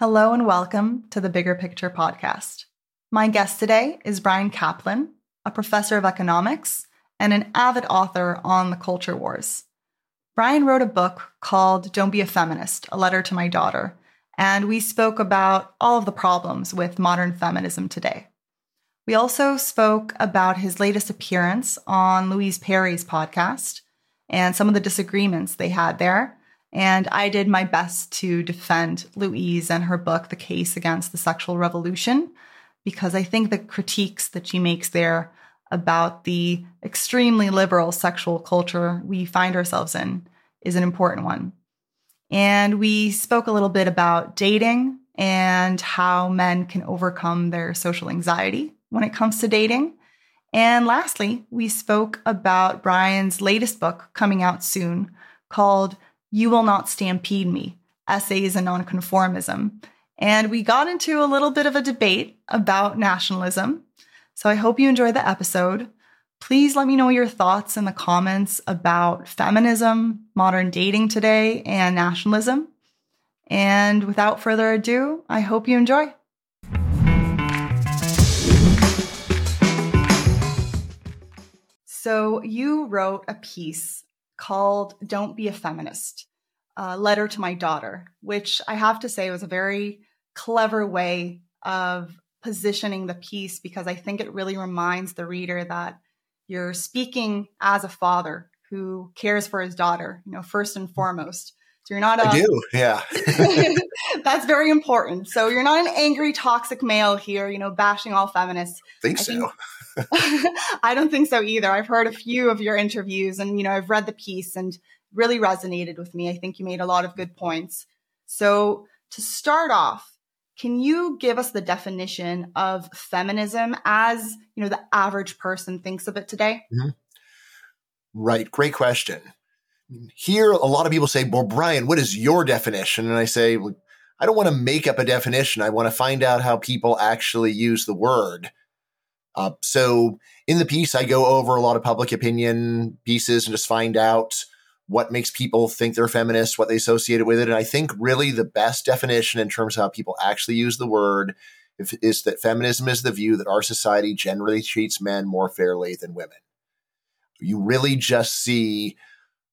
Hello and welcome to the Bigger Picture podcast. My guest today is Bryan Caplan, a professor of economics and an avid author on the culture wars. Brian wrote a book called Don't Be a Feminist, a letter to my daughter, and we spoke about all of the problems with modern feminism today. We also spoke about his latest appearance on Louise Perry's podcast and some of the disagreements they had there. And I did my best to defend Louise and her book, The Case Against the Sexual Revolution, because I think the critiques that she makes there about the extremely liberal sexual culture we find ourselves in is an important one. And we spoke a little bit about dating and how men can overcome their social anxiety when it comes to dating. And lastly, we spoke about Bryan's latest book coming out soon called You Will Not Stampede Me Essays in Nonconformism. And we got into a little bit of a debate about nationalism. So I hope you enjoy the episode. Please let me know your thoughts in the comments about feminism, modern dating today, and nationalism. And without further ado, I hope you enjoy. So, you wrote a piece called Don't Be a Feminist, a letter to my daughter, which I have to say was a very clever way of positioning the piece because I think it really reminds the reader that you're speaking as a father who cares for his daughter, you know, first and foremost. So you're not a, I do, yeah. that's very important. So you're not an angry, toxic male here, you know, bashing all feminists. Think I so. Think, I don't think so either. I've heard a few of your interviews and, you know, I've read the piece and really resonated with me. I think you made a lot of good points. So to start off, can you give us the definition of feminism as, you know, the average person thinks of it today? Mm-hmm. Right. Great question. Here, a lot of people say, well, Bryan, what is your definition? And I say, well, I don't want to make up a definition. I want to find out how people actually use the word. Uh, so in the piece, I go over a lot of public opinion pieces and just find out what makes people think they're feminists, what they associate it with it. And I think really the best definition in terms of how people actually use the word is that feminism is the view that our society generally treats men more fairly than women. You really just see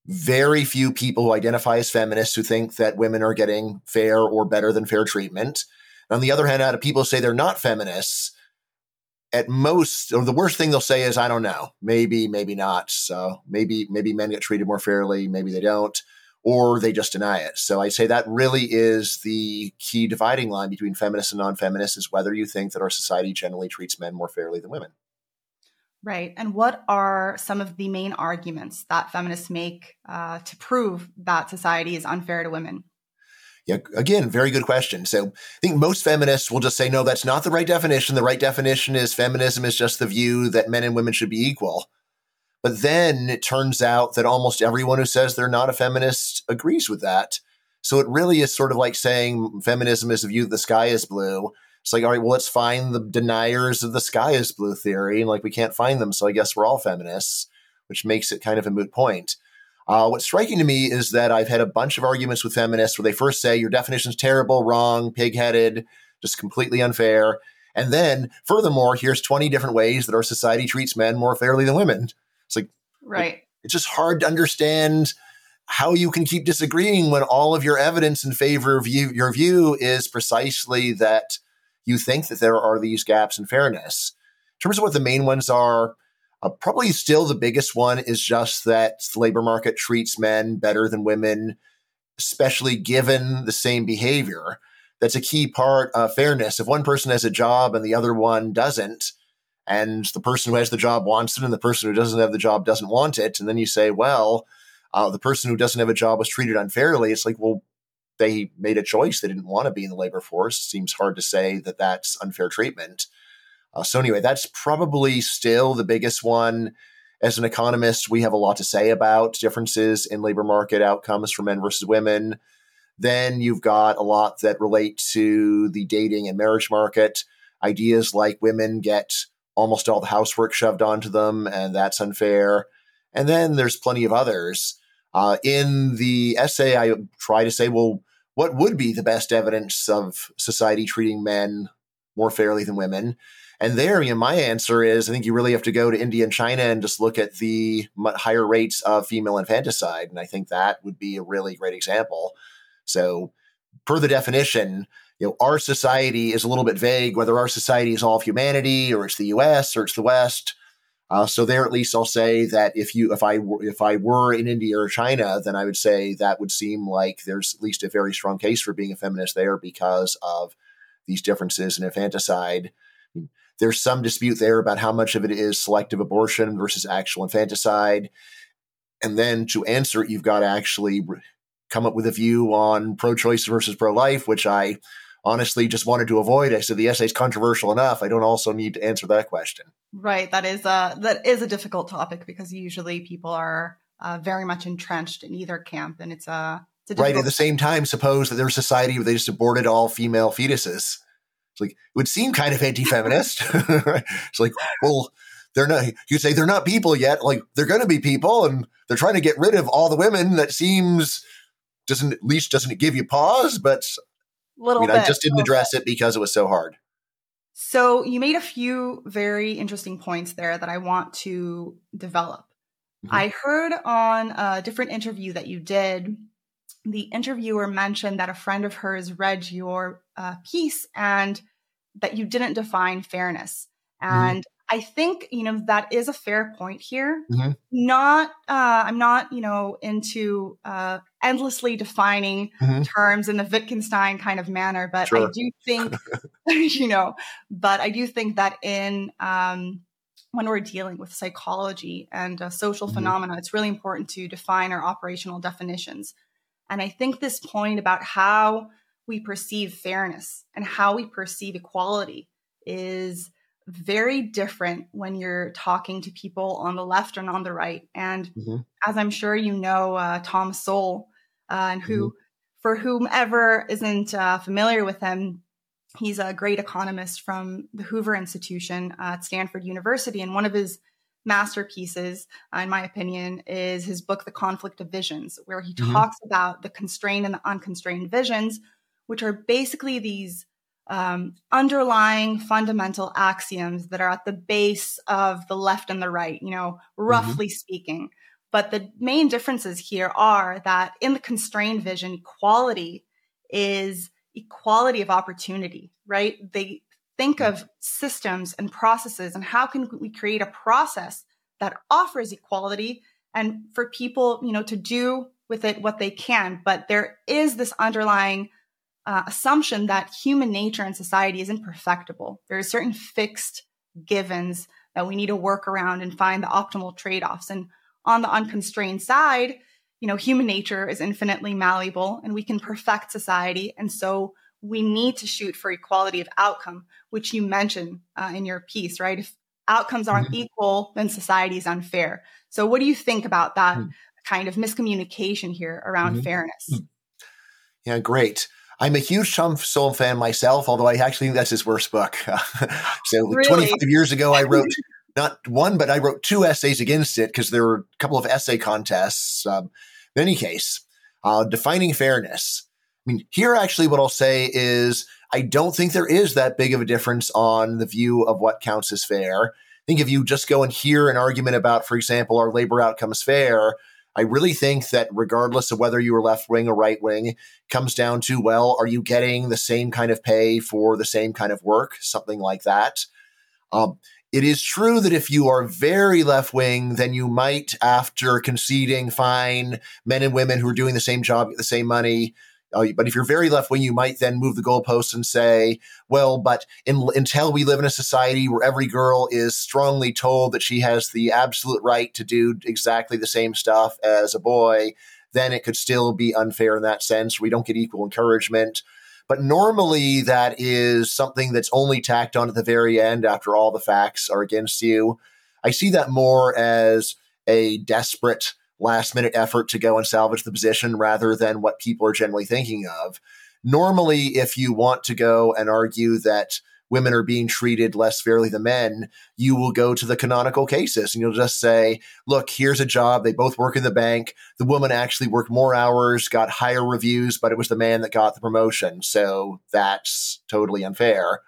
very few people who identify as feminists who think that women are getting fair or better than fair treatment. on the other hand, out of people who say they're not feminists, at most, or the worst thing they'll say is, I don't know, maybe, maybe not. So maybe, maybe men get treated more fairly, maybe they don't, or they just deny it. So I say that really is the key dividing line between feminists and non feminists is whether you think that our society generally treats men more fairly than women. Right. And what are some of the main arguments that feminists make uh, to prove that society is unfair to women? Yeah, again, very good question. So I think most feminists will just say, no, that's not the right definition. The right definition is feminism is just the view that men and women should be equal. But then it turns out that almost everyone who says they're not a feminist agrees with that. So it really is sort of like saying feminism is the view that the sky is blue. It's like, all right, well, let's find the deniers of the sky is blue theory. And like, we can't find them. So I guess we're all feminists, which makes it kind of a moot point. Uh, what's striking to me is that I've had a bunch of arguments with feminists where they first say your definition's terrible, wrong, pig-headed, just completely unfair. And then, furthermore, here's 20 different ways that our society treats men more fairly than women. It's like, right. it's just hard to understand how you can keep disagreeing when all of your evidence in favor of you, your view is precisely that you think that there are these gaps in fairness. In terms of what the main ones are, uh, probably still the biggest one is just that the labor market treats men better than women, especially given the same behavior. That's a key part of fairness. If one person has a job and the other one doesn't, and the person who has the job wants it and the person who doesn't have the job doesn't want it, and then you say, well, uh, the person who doesn't have a job was treated unfairly, it's like, well, they made a choice. They didn't want to be in the labor force. It seems hard to say that that's unfair treatment. Uh, so, anyway, that's probably still the biggest one. As an economist, we have a lot to say about differences in labor market outcomes for men versus women. Then you've got a lot that relate to the dating and marriage market. Ideas like women get almost all the housework shoved onto them, and that's unfair. And then there's plenty of others. Uh, in the essay, I try to say, well, what would be the best evidence of society treating men more fairly than women? And there, you know, my answer is I think you really have to go to India and China and just look at the higher rates of female infanticide. And I think that would be a really great example. So, per the definition, you know, our society is a little bit vague whether our society is all of humanity or it's the US or it's the West. Uh, so there, at least, I'll say that if you, if I, if I were in India or China, then I would say that would seem like there's at least a very strong case for being a feminist there because of these differences in infanticide. There's some dispute there about how much of it is selective abortion versus actual infanticide. And then to answer it, you've got to actually come up with a view on pro choice versus pro life, which I honestly just wanted to avoid. I said the essay is controversial enough. I don't also need to answer that question. Right. That is a that is a difficult topic because usually people are uh, very much entrenched in either camp, and it's a, it's a right. At the same time, suppose that there's a society where they just aborted all female fetuses. It's like it would seem kind of anti-feminist. it's like, well, they're not. You say they're not people yet. Like they're going to be people, and they're trying to get rid of all the women. That seems doesn't at least doesn't it give you pause? But little I mean, bit, I just didn't address bit. it because it was so hard. So you made a few very interesting points there that I want to develop. Mm-hmm. I heard on a different interview that you did, the interviewer mentioned that a friend of hers read your uh, piece and that you didn't define fairness. Mm-hmm. And I think, you know, that is a fair point here. Mm-hmm. Not, uh, I'm not, you know, into uh, endlessly defining mm-hmm. terms in the Wittgenstein kind of manner, but sure. I do think, you know, but I do think that in, um, when we're dealing with psychology and uh, social mm-hmm. phenomena, it's really important to define our operational definitions. And I think this point about how we perceive fairness and how we perceive equality is very different when you're talking to people on the left and on the right. And mm-hmm. as I'm sure you know, uh, Tom Sowell, uh, and who, mm-hmm. for whomever isn't uh, familiar with him, he's a great economist from the Hoover Institution at Stanford University. And one of his masterpieces, uh, in my opinion, is his book, The Conflict of Visions, where he mm-hmm. talks about the constrained and the unconstrained visions, which are basically these um, underlying fundamental axioms that are at the base of the left and the right, you know, mm-hmm. roughly mm-hmm. speaking. But the main differences here are that in the constrained vision, equality is equality of opportunity, right? They think of systems and processes and how can we create a process that offers equality and for people, you know, to do with it what they can. But there is this underlying uh, assumption that human nature and society is imperfectible. There are certain fixed givens that we need to work around and find the optimal trade offs. And on the unconstrained side, you know, human nature is infinitely malleable and we can perfect society. And so we need to shoot for equality of outcome, which you mentioned uh, in your piece, right? If outcomes aren't mm-hmm. equal, then society is unfair. So, what do you think about that mm-hmm. kind of miscommunication here around mm-hmm. fairness? Hmm. Yeah, great. I'm a huge Tom Sowell fan myself, although I actually think that's his worst book. so really? 25 years ago, I wrote not one, but I wrote two essays against it because there were a couple of essay contests. Um, in any case, uh, defining fairness. I mean, here actually, what I'll say is I don't think there is that big of a difference on the view of what counts as fair. I think if you just go and hear an argument about, for example, our labor outcomes fair, I really think that regardless of whether you are left wing or right wing, comes down to, well, are you getting the same kind of pay for the same kind of work? Something like that. Um, it is true that if you are very left wing, then you might, after conceding, fine men and women who are doing the same job, get the same money. Uh, but if you're very left wing, you might then move the goalposts and say, well, but in, until we live in a society where every girl is strongly told that she has the absolute right to do exactly the same stuff as a boy, then it could still be unfair in that sense. We don't get equal encouragement. But normally that is something that's only tacked on at the very end after all the facts are against you. I see that more as a desperate last minute effort to go and salvage the position rather than what people are generally thinking of. Normally, if you want to go and argue that women are being treated less fairly than men, you will go to the canonical cases and you'll just say, look, here's a job. They both work in the bank. The woman actually worked more hours, got higher reviews, but it was the man that got the promotion. So that's totally unfair.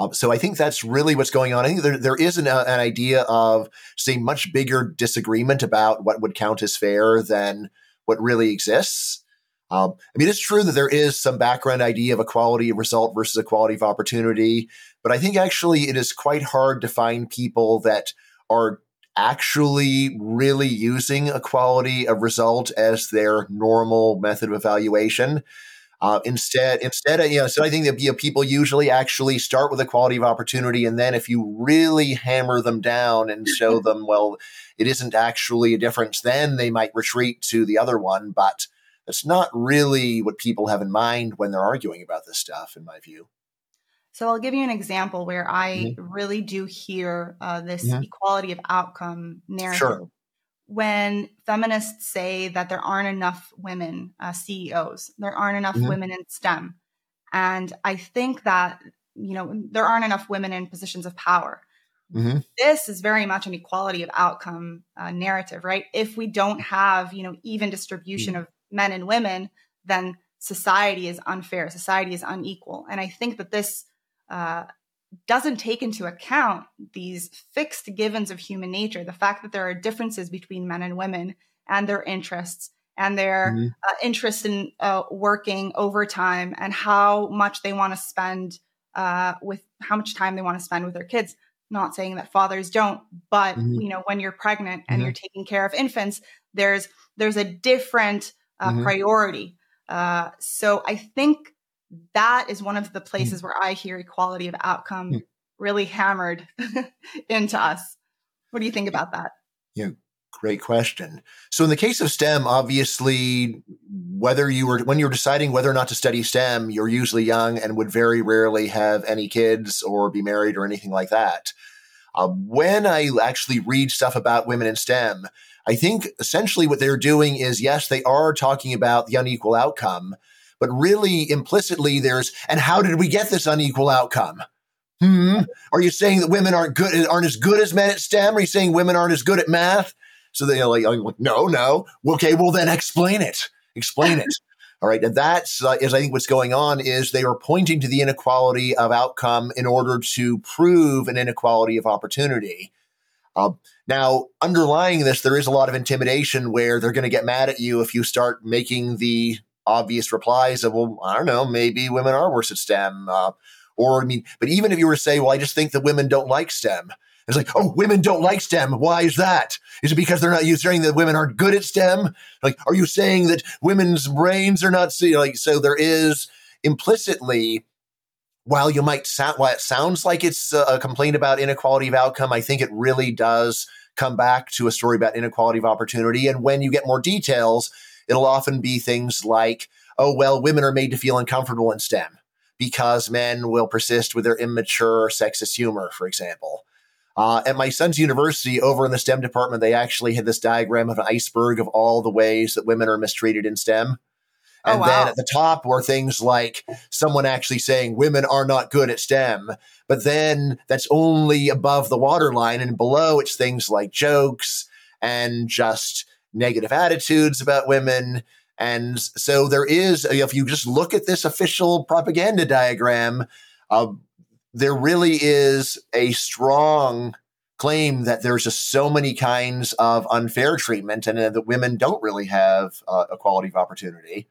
Um, so I think that's really what's going on. I think there, there is an, uh, an idea of, say, much bigger disagreement about what would count as fair than what really exists. Um, I mean, it's true that there is some background idea of equality of result versus equality of opportunity, but I think actually it is quite hard to find people that are actually really using equality of result as their normal method of evaluation. Uh, instead, instead, you know, so I think that you know, people usually actually start with equality of opportunity, and then if you really hammer them down and show them, well, it isn't actually a difference, then they might retreat to the other one. But that's not really what people have in mind when they're arguing about this stuff, in my view. So I'll give you an example where I mm-hmm. really do hear uh, this mm-hmm. equality of outcome narrative. Sure. When feminists say that there aren't enough women uh, CEOs, there aren't enough mm-hmm. women in STEM, and I think that you know there aren't enough women in positions of power. Mm-hmm. This is very much an equality of outcome uh, narrative, right? If we don't have you know even distribution mm. of men and women, then society is unfair, society is unequal. And I think that this uh, doesn't take into account these fixed givens of human nature, the fact that there are differences between men and women and their interests and their mm-hmm. uh, interest in uh, working overtime and how much they want to spend uh, with how much time they want to spend with their kids. Not saying that fathers don't, but mm-hmm. you know, when you're pregnant and mm-hmm. you're taking care of infants, there's there's a different uh, mm-hmm. priority. Uh, so I think that is one of the places mm-hmm. where I hear equality of outcome mm-hmm. really hammered into us. What do you think about that? Yeah, great question. So in the case of STEM, obviously, whether you were when you're deciding whether or not to study STEM, you're usually young and would very rarely have any kids or be married or anything like that. Uh, when I actually read stuff about women in STEM, I think essentially what they're doing is yes, they are talking about the unequal outcome, but really implicitly there's, and how did we get this unequal outcome? Hmm. Are you saying that women aren't good, aren't as good as men at STEM? Are you saying women aren't as good at math? So they're like, like no, no. Okay, well then explain it. Explain it. All right, and that's uh, is I think what's going on is they are pointing to the inequality of outcome in order to prove an inequality of opportunity. Uh, now, underlying this, there is a lot of intimidation where they're going to get mad at you if you start making the obvious replies of, well, I don't know, maybe women are worse at STEM. Uh, or, I mean, but even if you were to say, well, I just think that women don't like STEM. It's like, oh, women don't like STEM. Why is that? Is it because they're not you saying that women aren't good at STEM? Like, are you saying that women's brains are not see like so there is implicitly while you might sound, while it sounds like it's a complaint about inequality of outcome, I think it really does come back to a story about inequality of opportunity. And when you get more details, it'll often be things like, oh, well, women are made to feel uncomfortable in STEM because men will persist with their immature sexist humor, for example. Uh, at my son's university, over in the STEM department, they actually had this diagram of an iceberg of all the ways that women are mistreated in STEM. Oh, and oh, wow. then at the top were things like someone actually saying women are not good at STEM. But then that's only above the waterline. And below it's things like jokes and just negative attitudes about women. And so there is, if you just look at this official propaganda diagram, uh, there really is a strong claim that there's just so many kinds of unfair treatment and uh, that women don't really have uh, equality of opportunity.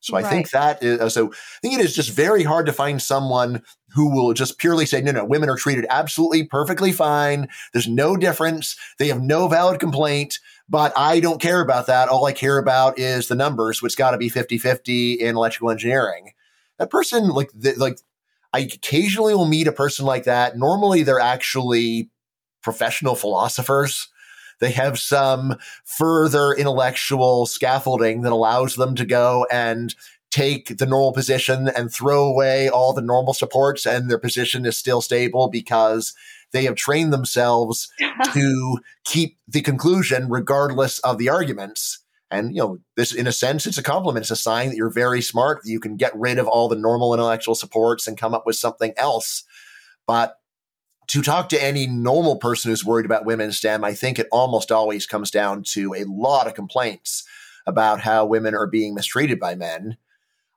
So I right. think that is, uh, so I think it is just very hard to find someone who will just purely say, no, no, women are treated absolutely perfectly fine. There's no difference. They have no valid complaint, but I don't care about that. All I care about is the numbers, which got to be 50 50 in electrical engineering. That person, like, the, like, I occasionally will meet a person like that. Normally, they're actually professional philosophers they have some further intellectual scaffolding that allows them to go and take the normal position and throw away all the normal supports and their position is still stable because they have trained themselves to keep the conclusion regardless of the arguments. And, you know, this, in a sense, it's a compliment. It's a sign that you're very smart, that you can get rid of all the normal intellectual supports and come up with something else. But to talk to any normal person who's worried about women in STEM, I think it almost always comes down to a lot of complaints about how women are being mistreated by men.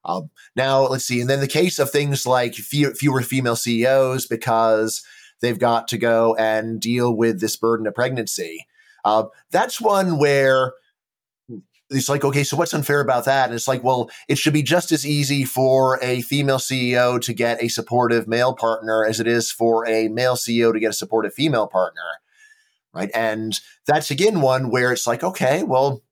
Um, now, let's see. And then the case of things like fewer female CEOs because they've got to go and deal with this burden of pregnancy. Uh, that's one where it's like, okay, so what's unfair about that? And it's like, well, it should be just as easy for a female CEO to get a supportive male partner as it is for a male CEO to get a supportive female partner. Right. And that's again one where it's like, okay, well,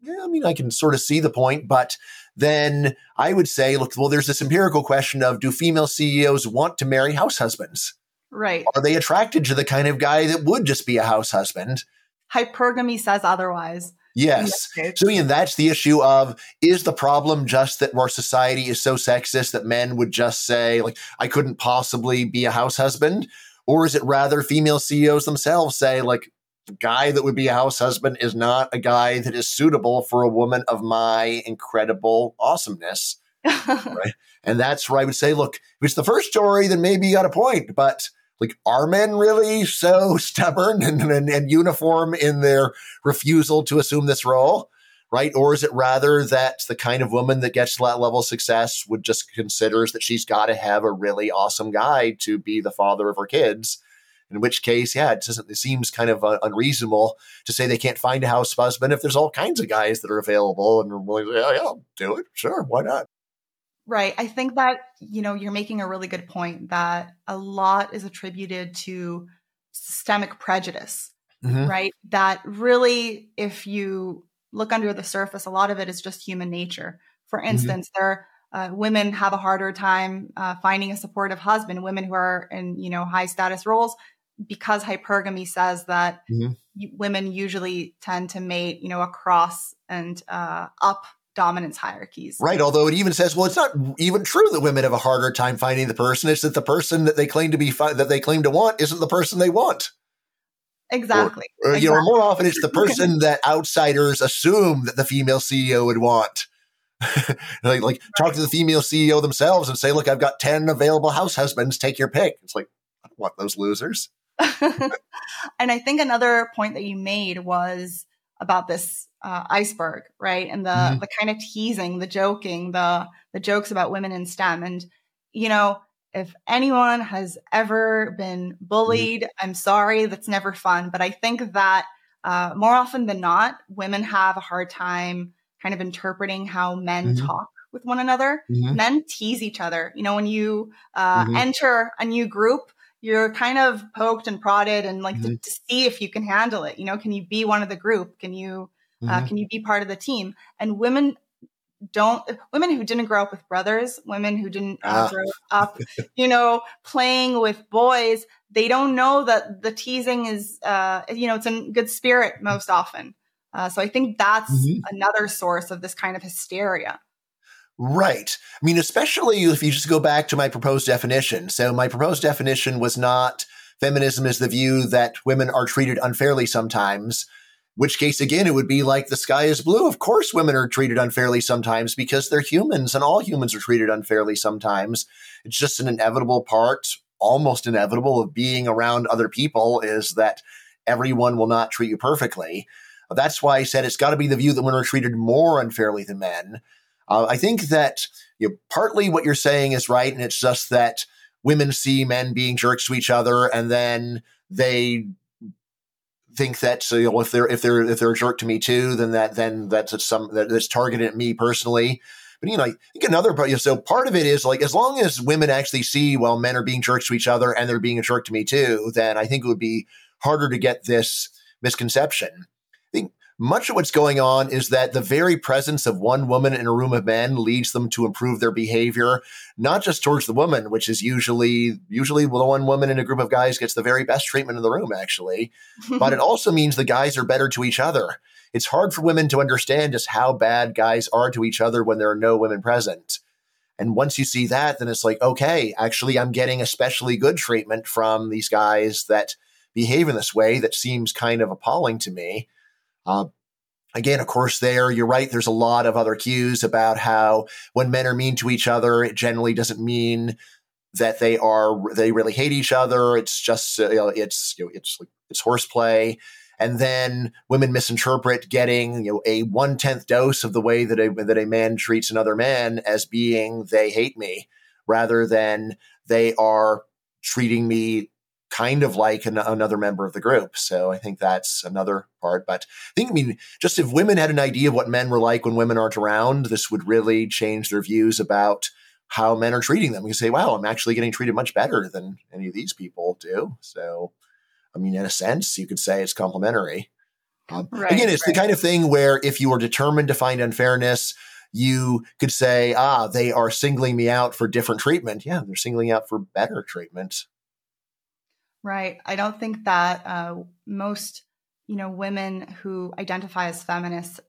yeah, I mean, I can sort of see the point, but then I would say, look, well, there's this empirical question of do female CEOs want to marry house husbands? Right. Are they attracted to the kind of guy that would just be a house husband? Hypergamy says otherwise. Yes. So, Ian, that's the issue of is the problem just that our society is so sexist that men would just say, like, I couldn't possibly be a house husband? Or is it rather female CEOs themselves say, like, the guy that would be a house husband is not a guy that is suitable for a woman of my incredible awesomeness? right. And that's where I would say, look, if it's the first story, then maybe you got a point. But like, are men really so stubborn and, and, and uniform in their refusal to assume this role? Right. Or is it rather that the kind of woman that gets to that level of success would just considers that she's got to have a really awesome guy to be the father of her kids? In which case, yeah, it doesn't. It seems kind of uh, unreasonable to say they can't find a house husband if there's all kinds of guys that are available and are willing to. Yeah, yeah, I'll do it. Sure, why not? Right. I think that, you know, you're making a really good point that a lot is attributed to systemic prejudice, mm-hmm. right? That really, if you look under the surface, a lot of it is just human nature. For mm-hmm. instance, mm-hmm. there uh, women have a harder time uh, finding a supportive husband. Women who are in, you know, high status roles, because hypergamy says that mm-hmm. women usually tend to mate, you know, across and uh, up dominance hierarchies. Right. Although it even says, well, it's not even true that women have a harder time finding the person. It's that the person that they claim to be fi- that they claim to want isn't the person they want. Exactly. Or, or exactly. you know, more often it's the person that outsiders assume that the female CEO would want. like, like talk to the female CEO themselves and say, look, I've got 10 available house husbands. Take your pick. It's like, I don't want those losers. and I think another point that you made was about this uh, iceberg, right? And the mm-hmm. the kind of teasing, the joking, the the jokes about women in STEM. And you know, if anyone has ever been bullied, mm-hmm. I'm sorry, that's never fun. But I think that uh, more often than not, women have a hard time kind of interpreting how men mm-hmm. talk with one another. Mm-hmm. Men tease each other. You know, when you uh, mm-hmm. enter a new group, you're kind of poked and prodded and like to, mm-hmm. to, see if you can handle it. You know, can you be one of the group? Can you uh, mm-hmm. can you be part of the team? And women don't women who didn't grow up with brothers, women who didn't uh, ah. grow up, you know, playing with boys, they don't know that the teasing is, uh, you know, it's in good spirit most often. Uh, so I think that's mm-hmm. another source of this kind of hysteria. Right. I mean, especially if you just go back to my proposed definition. So my proposed definition was not feminism is the view that women are treated unfairly sometimes, which case again it would be like the sky is blue. Of course women are treated unfairly sometimes because they're humans and all humans are treated unfairly sometimes. It's just an inevitable part, almost inevitable of being around other people is that everyone will not treat you perfectly. That's why I said it's got to be the view that women are treated more unfairly than men. Uh, I think that you know, partly what you're saying is right, and it's just that women see men being jerks to each other, and then they think that so you know, if they're if they're if they're a jerk to me too, then that then that's some that, that's targeted at me personally. But you know, I think another part. You know, so part of it is like as long as women actually see well, men are being jerks to each other and they're being a jerk to me too, then I think it would be harder to get this misconception much of what's going on is that the very presence of one woman in a room of men leads them to improve their behavior, not just towards the woman, which is usually usually the one woman in a group of guys gets the very best treatment in the room, actually. but it also means the guys are better to each other. It's hard for women to understand just how bad guys are to each other when there are no women present. And once you see that, then it's like, okay, actually, I'm getting especially good treatment from these guys that behave in this way that seems kind of appalling to me. Uh, again, of course, there you're right. There's a lot of other cues about how when men are mean to each other, it generally doesn't mean that they are they really hate each other. It's just uh, you know, it's you know, it's it's horseplay. And then women misinterpret getting you know a one tenth dose of the way that a that a man treats another man as being they hate me, rather than they are treating me kind of like an, another member of the group. So I think that's another part. But I think, I mean, just if women had an idea of what men were like when women aren't around, this would really change their views about how men are treating them. You say, wow, I'm actually getting treated much better than any of these people do. So, I mean, in a sense, you could say it's complimentary. Um, right, again, it's right. the kind of thing where if you are determined to find unfairness, you could say, ah, they are singling me out for different treatment. Yeah, they're singling out for better treatment. Right. I don't think that uh, most, you know, women who identify as feminists,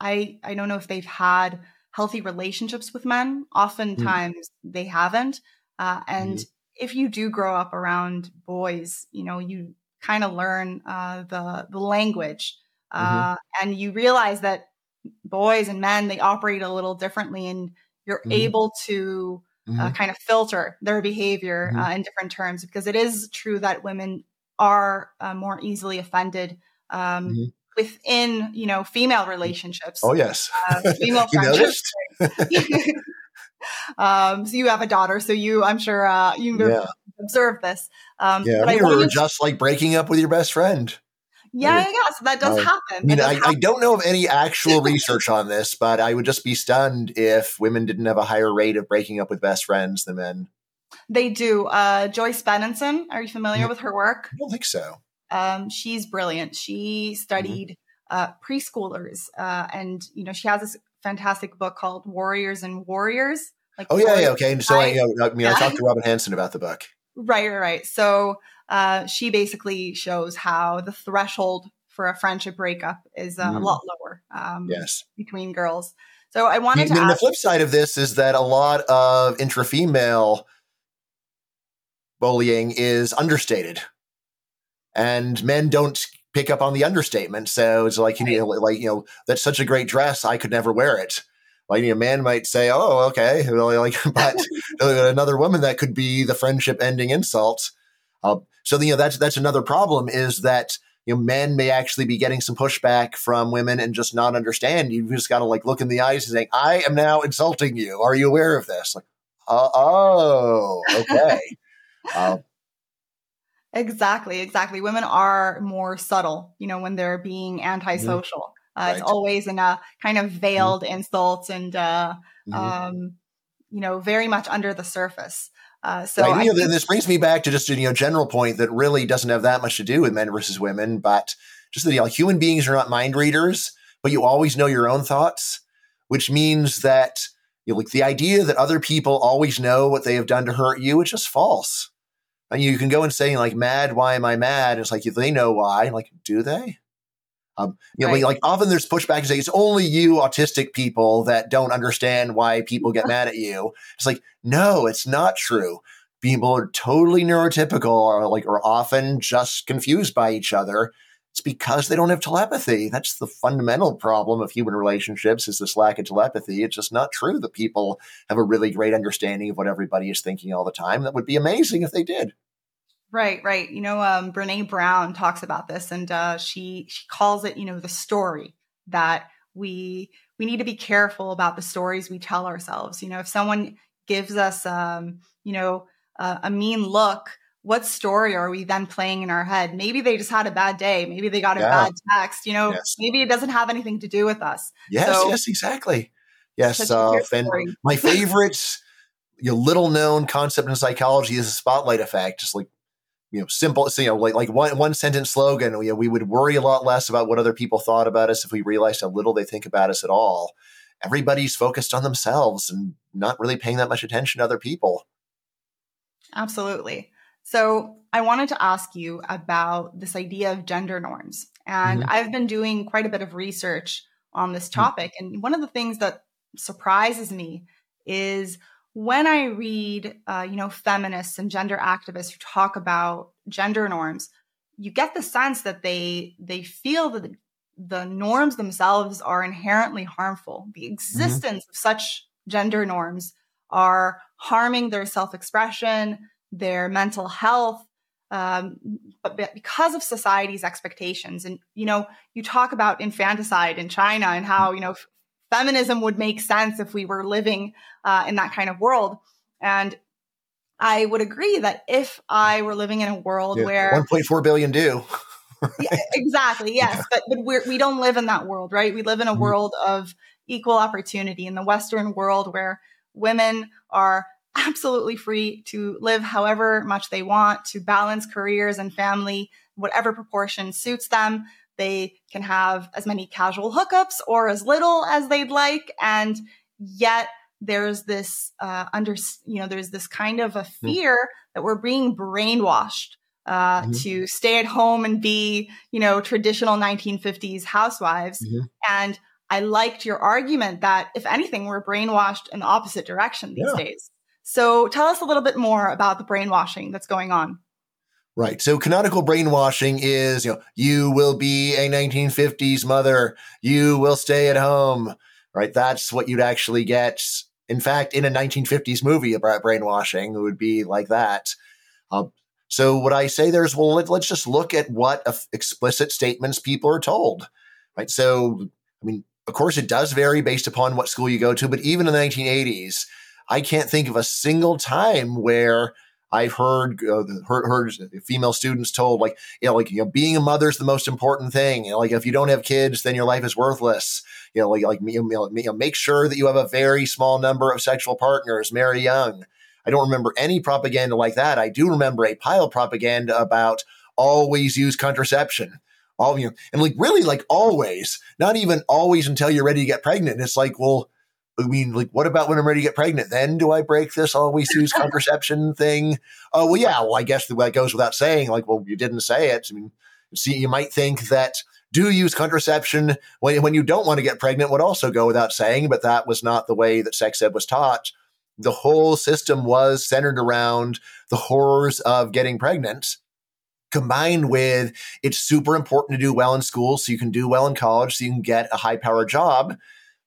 I I don't know if they've had healthy relationships with men. Oftentimes mm. they haven't. Uh, and mm. if you do grow up around boys, you know, you kind of learn uh, the the language, uh, mm-hmm. and you realize that boys and men they operate a little differently, and you're mm. able to mm-hmm. uh, kind of filter their behavior mm-hmm. uh, in different terms because it is true that women are uh, more easily offended um, mm-hmm. within you know female relationships. Oh yes, uh, female friendships. um, so you have a daughter, so you I'm sure uh, you yeah. observed this. Um, yeah, but I were just like breaking up with your best friend. Yeah, yeah, so that does uh, happen. I mean, I, I, don't know of any actual research on this, but I would just be stunned if women didn't have a higher rate of breaking up with best friends than men. They do. Uh, Joyce Benenson, are you familiar mm. with her work? I don't think so. Um, she's brilliant. She mm-hmm. studied mm-hmm. uh, preschoolers, uh, and you know she has this fantastic book called Warriors and Worriers. Like oh yeah, yeah, okay. And so I, you know, I mean, yeah. I talked to Robin Hanson about the book. Right, right, right. So uh, she basically shows how the threshold for a friendship breakup is uh, mm. a lot lower um, yes. between girls. So I wanted to. And the flip side of this is that a lot of intra-female bullying is understated, and men don't pick up on the understatement. So it's like you know, like you know, that's such a great dress. I could never wear it. Like a man might say, "Oh, okay," like, but another woman that could be the friendship ending insult. Uh, so you know that's that's another problem is that you know men may actually be getting some pushback from women and just not understand. You've just got to like look in the eyes and say, "I am now insulting you. Are you aware of this?" Like, uh, oh, okay. uh, exactly, exactly. Women are more subtle, you know, when they're being antisocial. Mm-hmm. Uh, right. It's always in a kind of mm-hmm. veiled mm-hmm. insult and, uh, mm-hmm. um, you know, very much under the surface. Uh, so right. you know, think- this brings me back to just a you know general point that really doesn't have that much to do with men versus women, but just that you know, human beings are not mind readers, but you always know your own thoughts, which means that you know, like the idea that other people always know what they have done to hurt you is just false. And you can go and say like, "Mad? Why am I mad?" And it's like they know why. Like, do they? Um, you know, right. like often there's pushback and say it's only you autistic people that don't understand why people get mad at you. It's like, no, it's not true. People are totally neurotypical or like are often just confused by each other. It's because they don't have telepathy. That's the fundamental problem of human relationships is this lack of telepathy. It's just not true that people have a really great understanding of what everybody is thinking all the time. That would be amazing if they did. Right, right. You know, um, Brene Brown talks about this, and uh, she she calls it, you know, the story that we we need to be careful about the stories we tell ourselves. You know, if someone gives us, um, you know, uh, a mean look, what story are we then playing in our head? Maybe they just had a bad day. Maybe they got a yeah. bad text. You know, yes. maybe it doesn't have anything to do with us. Yes, so, yes, exactly. Yes, uh, and my favorite, you know, little known concept in psychology is the spotlight effect. Just like you know, simple, you know, like, like one, one sentence slogan, we, we would worry a lot less about what other people thought about us if we realized how little they think about us at all. Everybody's focused on themselves and not really paying that much attention to other people. Absolutely. So I wanted to ask you about this idea of gender norms. And mm-hmm. I've been doing quite a bit of research on this mm-hmm. topic. Mm-hmm. And one of the things that surprises me is when I read, uh, you know, feminists and gender activists who talk about gender norms, you get the sense that they they feel that the norms themselves are inherently harmful. The mm-hmm. existence mm-hmm. of such gender norms are harming their self-expression, their mental health, um, but because of society's expectations. And you know, you talk about infanticide in China and how you know feminism would make sense if we were living uh, in that kind of world. And I would agree that if I were living in a world yeah, where 1.4 billion do. right? yeah, exactly. Yes. Yeah. But, but we're, we don't live in that world, right? We live in a mm-hmm. world of equal opportunity in the Western world where women are absolutely free to live however much they want, to balance careers and family, whatever proportion suits them. They can have as many casual hookups or as little as they'd like. And yet there's this, uh, under, you know, there's this kind of a hmm. fear mm. that we're being brainwashed. Uh, mm-hmm. to stay at home and be, you know, traditional 1950s housewives. Mm-hmm. And I liked your argument that if anything, we're brainwashed in the opposite direction these yeah. days. So tell us a little bit more about the brainwashing that's going on. Right. So canonical brainwashing is, you know, you will be a 1950s mother. You will stay at home. Right. That's what you'd actually get. In fact, in a 1950s movie about brainwashing, it would be like that. Um, so what I say there is, well, let, us just look at what explicit statements people are told. Right. So, I mean, of course, it does vary based upon what school you go to, but even in the 1980s, I can't think of a single time where I've heard, uh, heard, heard female students told like you know like you know being a mother is the most important thing. You know, like if you don't have kids, then your life is worthless. You know, like like you know, make sure that you have a very small number of sexual partners. Marry young. I don't remember any propaganda like that. I do remember a pile of propaganda about always use contraception. All you and like really like always, not even always until you're ready to get pregnant. It's like, well, I mean, like, what about when I'm ready to get pregnant? Then do I break this always use contraception thing? Oh, well, yeah. Well, I guess that goes without saying. Like, well, you didn't say it. I mean, see, you might think that do use contraception when, when you don't want to get pregnant would also go without saying, but that was not the way that sex ed was taught. The whole system was centered around the horrors of getting pregnant combined with it's super important to do well in school so you can do well in college so you can get a high power job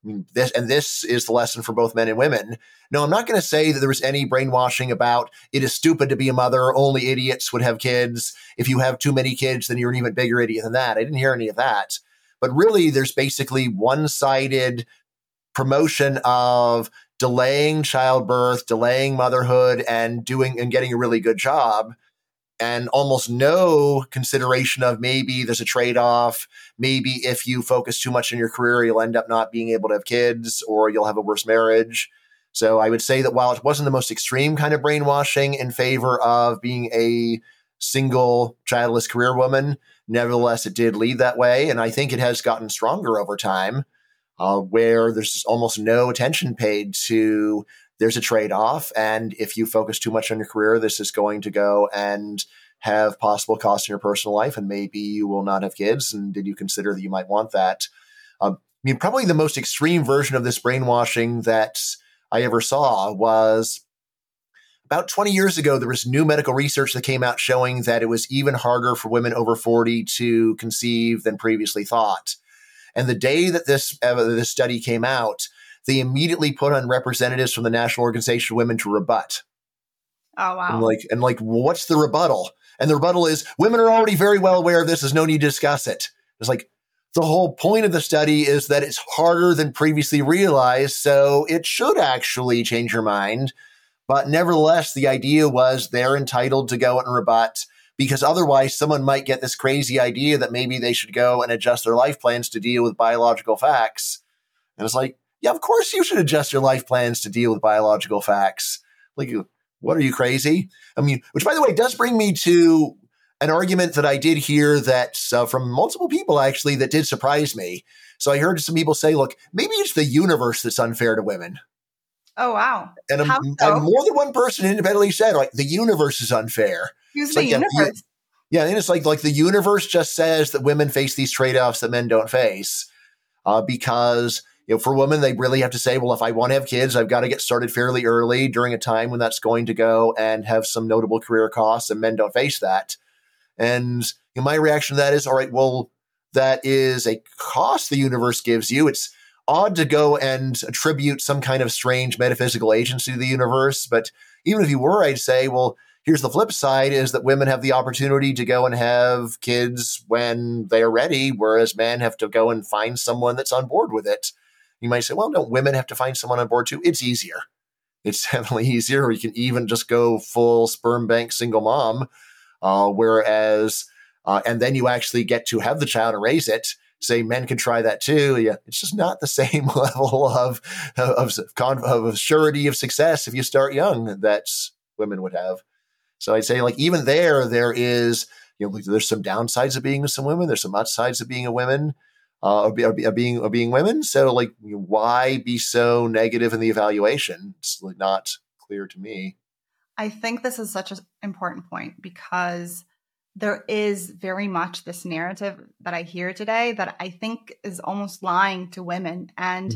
I mean, this and this is the lesson for both men and women. No, I'm not going to say that there was any brainwashing about it is stupid to be a mother. Only idiots would have kids. If you have too many kids, then you're an even bigger idiot than that. I didn't hear any of that. But really, there's basically one sided promotion of delaying childbirth, delaying motherhood, and doing and getting a really good job and almost no consideration of maybe there's a trade off. Maybe if you focus too much on your career, you'll end up not being able to have kids or you'll have a worse marriage. So I would say that while it wasn't the most extreme kind of brainwashing in favor of being a single childless career woman, nevertheless, it did lead that way. And I think it has gotten stronger over time, uh, where there's almost no attention paid to there's a trade off. And if you focus too much on your career, this is going to go and have possible costs in your personal life. And maybe you will not have kids. And did you consider that you might want that? Um, I mean, probably the most extreme version of this brainwashing that I ever saw was about 20 years ago, there was new medical research that came out showing that it was even harder for women over 40 to conceive than previously thought. And the day that this, uh, this study came out, they immediately put on representatives from the National Organization of Women to rebut. Oh wow! And like, and like, what's the rebuttal? And the rebuttal is women are already very well aware of this. There's no need to discuss it. It's like the whole point of the study is that it's harder than previously realized, so it should actually change your mind. But nevertheless, the idea was they're entitled to go and rebut because otherwise someone might get this crazy idea that maybe they should go and adjust their life plans to deal with biological facts. And it's like, yeah, of course you should adjust your life plans to deal with biological facts. Like, what are you crazy? I mean, which by the way does bring me to an argument that I did hear that uh, from multiple people actually that did surprise me. So I heard some people say, look, maybe it's the universe that's unfair to women. Oh wow! And, a, so? and more than one person independently said, like, the universe is unfair. Who's the like, universe? Yeah, and it's like like the universe just says that women face these trade offs that men don't face, uh, because you know, for women, they really have to say, well, if I want to have kids, I've got to get started fairly early during a time when that's going to go and have some notable career costs, and men don't face that. And you know, my reaction to that is, all right, well, that is a cost the universe gives you. It's odd to go and attribute some kind of strange metaphysical agency to the universe. But even if you were, I'd say, well, here's the flip side is that women have the opportunity to go and have kids when they are ready, whereas men have to go and find someone that's on board with it. You might say, well, don't women have to find someone on board too? It's easier. It's definitely easier. You can even just go full sperm bank single mom. Uh, whereas, uh, and then you actually get to have the child and raise it say men can try that too. Yeah, it's just not the same level of of of surety of success if you start young that women would have. So I'd say like even there, there is you know there's some downsides of being some women. There's some upsides of being a woman. Uh, being of being women, so like, why be so negative in the evaluation? It's like not clear to me. I think this is such an important point because there is very much this narrative that I hear today that I think is almost lying to women and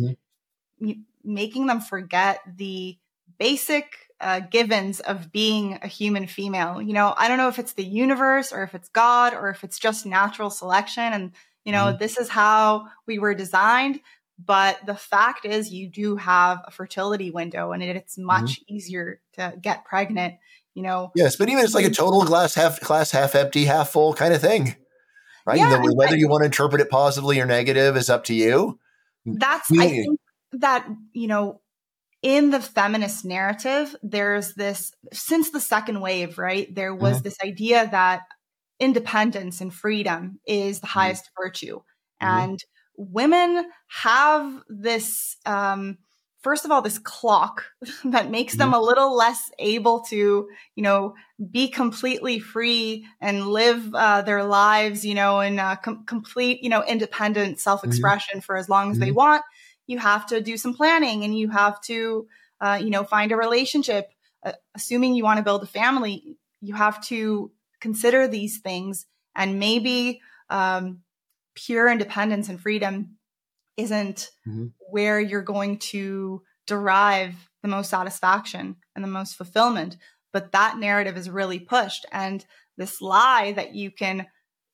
mm-hmm. making them forget the basic uh, givens of being a human female. You know, I don't know if it's the universe or if it's God or if it's just natural selection. And, you know, mm-hmm. this is how we were designed. But the fact is, you do have a fertility window and it's much mm-hmm. easier to get pregnant you know. Yes, but even it's like a total glass half glass half empty, half full kind of thing, right? Yeah, the, whether you want to interpret it positively or negative is up to you. That's I think that you know in the feminist narrative, there's this since the second wave, right? There was mm-hmm. this idea that independence and freedom is the mm-hmm. highest mm-hmm. virtue, and women have this um, first of all this clock that makes them mm-hmm. a little less able to you know be completely free and live uh, their lives you know in com- complete you know independent self-expression mm-hmm. for as long as mm-hmm. they want you have to do some planning and you have to uh, you know find a relationship uh, assuming you want to build a family you have to consider these things and maybe um, pure independence and freedom isn't mm-hmm. where you're going to derive the most satisfaction and the most fulfillment. But that narrative is really pushed. And this lie that you can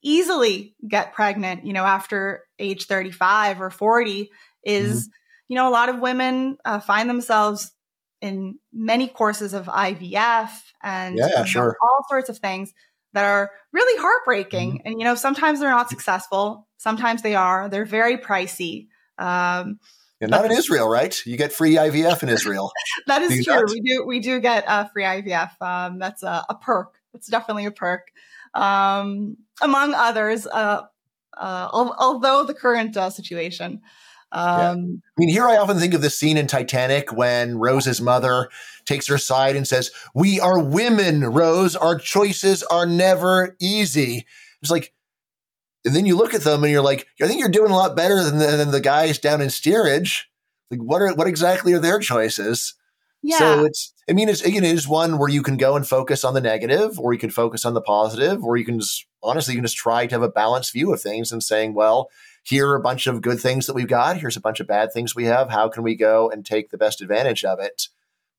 easily get pregnant, you know, after age 35 or 40 is, mm-hmm. you know, a lot of women uh, find themselves in many courses of IVF and yeah, sure. all sorts of things that are really heartbreaking. Mm-hmm. And, you know, sometimes they're not successful. Sometimes they are. They're very pricey. Um, yeah, not in Israel, right? You get free IVF in Israel. that is true. Not? We do we do get uh, free IVF. Um, that's a, a, perk. It's definitely a perk, um, among others. Uh, uh, although the current uh, situation. Um, yeah. I mean, here I often think of the scene in Titanic when Rose's mother takes her aside and says, "We are women, Rose. Our choices are never easy." It's like and then you look at them and you're like, I think you're doing a lot better than the, than the guys down in steerage. Like, what are what exactly are their choices? Yeah. So it's, I mean, it's it is one where you can go and focus on the negative, or you can focus on the positive, or you can just honestly, you can just try to have a balanced view of things and saying, well, here are a bunch of good things that we've got. Here's a bunch of bad things we have. How can we go and take the best advantage of it?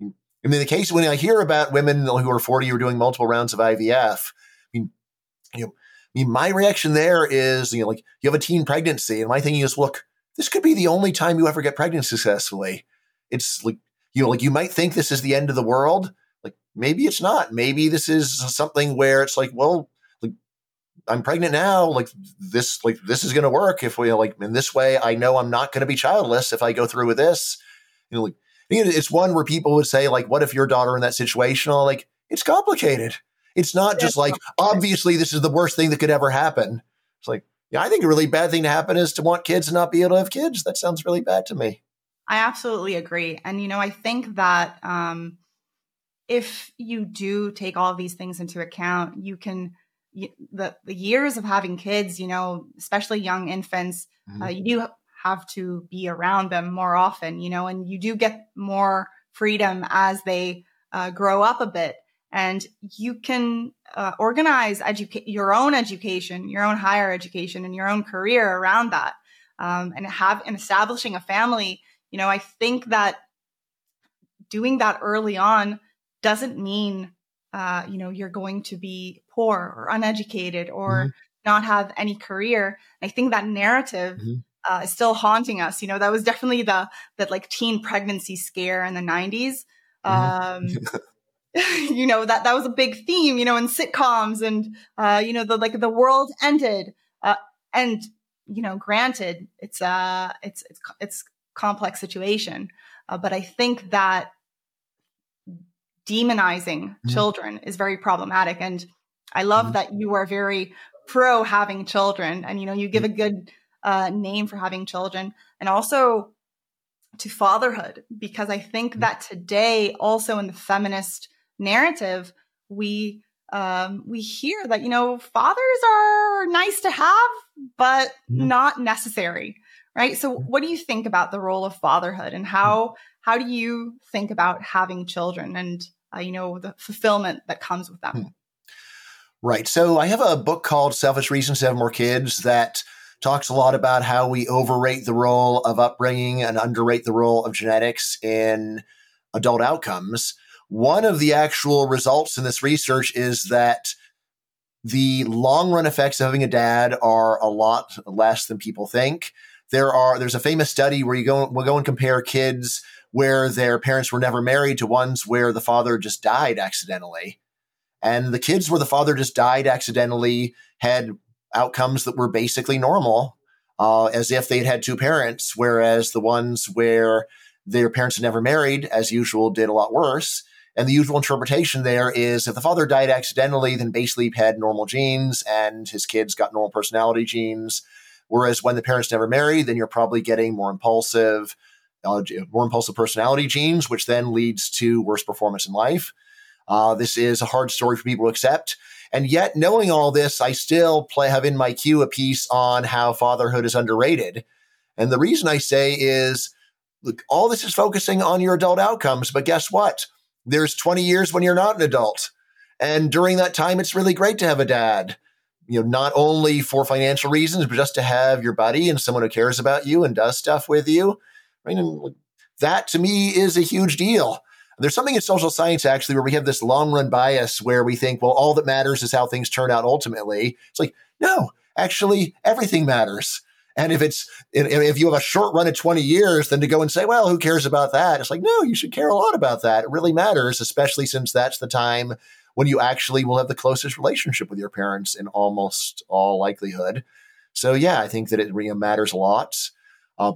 I mean, the case when I hear about women who are 40 who are doing multiple rounds of IVF, I mean, you know, I mean, my reaction there is, you know, like you have a teen pregnancy, and my thinking is, look, this could be the only time you ever get pregnant successfully. It's like, you know, like you might think this is the end of the world. Like maybe it's not. Maybe this is something where it's like, well, I'm pregnant now. Like this, like this is going to work if we like in this way. I know I'm not going to be childless if I go through with this. You know, like it's one where people would say, like, what if your daughter in that situation? Like, it's complicated. It's not just like, obviously, this is the worst thing that could ever happen. It's like, yeah, I think a really bad thing to happen is to want kids and not be able to have kids. That sounds really bad to me. I absolutely agree. And, you know, I think that um, if you do take all these things into account, you can, you, the, the years of having kids, you know, especially young infants, mm-hmm. uh, you do have to be around them more often, you know, and you do get more freedom as they uh, grow up a bit and you can uh, organize educa- your own education, your own higher education, and your own career around that, um, and have and establishing a family. You know, I think that doing that early on doesn't mean uh, you know you're going to be poor or uneducated or mm-hmm. not have any career. I think that narrative mm-hmm. uh, is still haunting us. You know, that was definitely the that like teen pregnancy scare in the 90s. Mm-hmm. Um, you know that that was a big theme. You know, in sitcoms and uh, you know the like the world ended. Uh, and you know, granted, it's a uh, it's it's it's complex situation, uh, but I think that demonizing mm-hmm. children is very problematic. And I love mm-hmm. that you are very pro having children, and you know, you give a mm-hmm. good uh, name for having children, and also to fatherhood, because I think mm-hmm. that today, also in the feminist narrative, we um, we hear that you know fathers are nice to have but mm-hmm. not necessary right so what do you think about the role of fatherhood and how how do you think about having children and uh, you know the fulfillment that comes with them hmm. Right so i have a book called selfish reasons to have more kids that talks a lot about how we overrate the role of upbringing and underrate the role of genetics in adult outcomes one of the actual results in this research is that the long run effects of having a dad are a lot less than people think. There are there's a famous study where you go we'll go and compare kids where their parents were never married to ones where the father just died accidentally. And the kids where the father just died accidentally had outcomes that were basically normal, uh, as if they'd had two parents, whereas the ones where their parents had never married, as usual, did a lot worse. And the usual interpretation there is if the father died accidentally, then basically had normal genes and his kids got normal personality genes. Whereas when the parents never marry, then you're probably getting more impulsive, uh, more impulsive personality genes, which then leads to worse performance in life. Uh, this is a hard story for people to accept. And yet, knowing all this, I still play, have in my queue a piece on how fatherhood is underrated. And the reason I say is, look, all this is focusing on your adult outcomes, but guess what? There's 20 years when you're not an adult. And during that time, it's really great to have a dad, you know, not only for financial reasons, but just to have your buddy and someone who cares about you and does stuff with you. Right. And that to me is a huge deal. There's something in social science actually where we have this long run bias where we think, well, all that matters is how things turn out ultimately. It's like, no, actually, everything matters. And if it's if you have a short run of 20 years, then to go and say, well, who cares about that? It's like, no, you should care a lot about that. It really matters, especially since that's the time when you actually will have the closest relationship with your parents in almost all likelihood. So yeah, I think that it really matters a lot. Uh,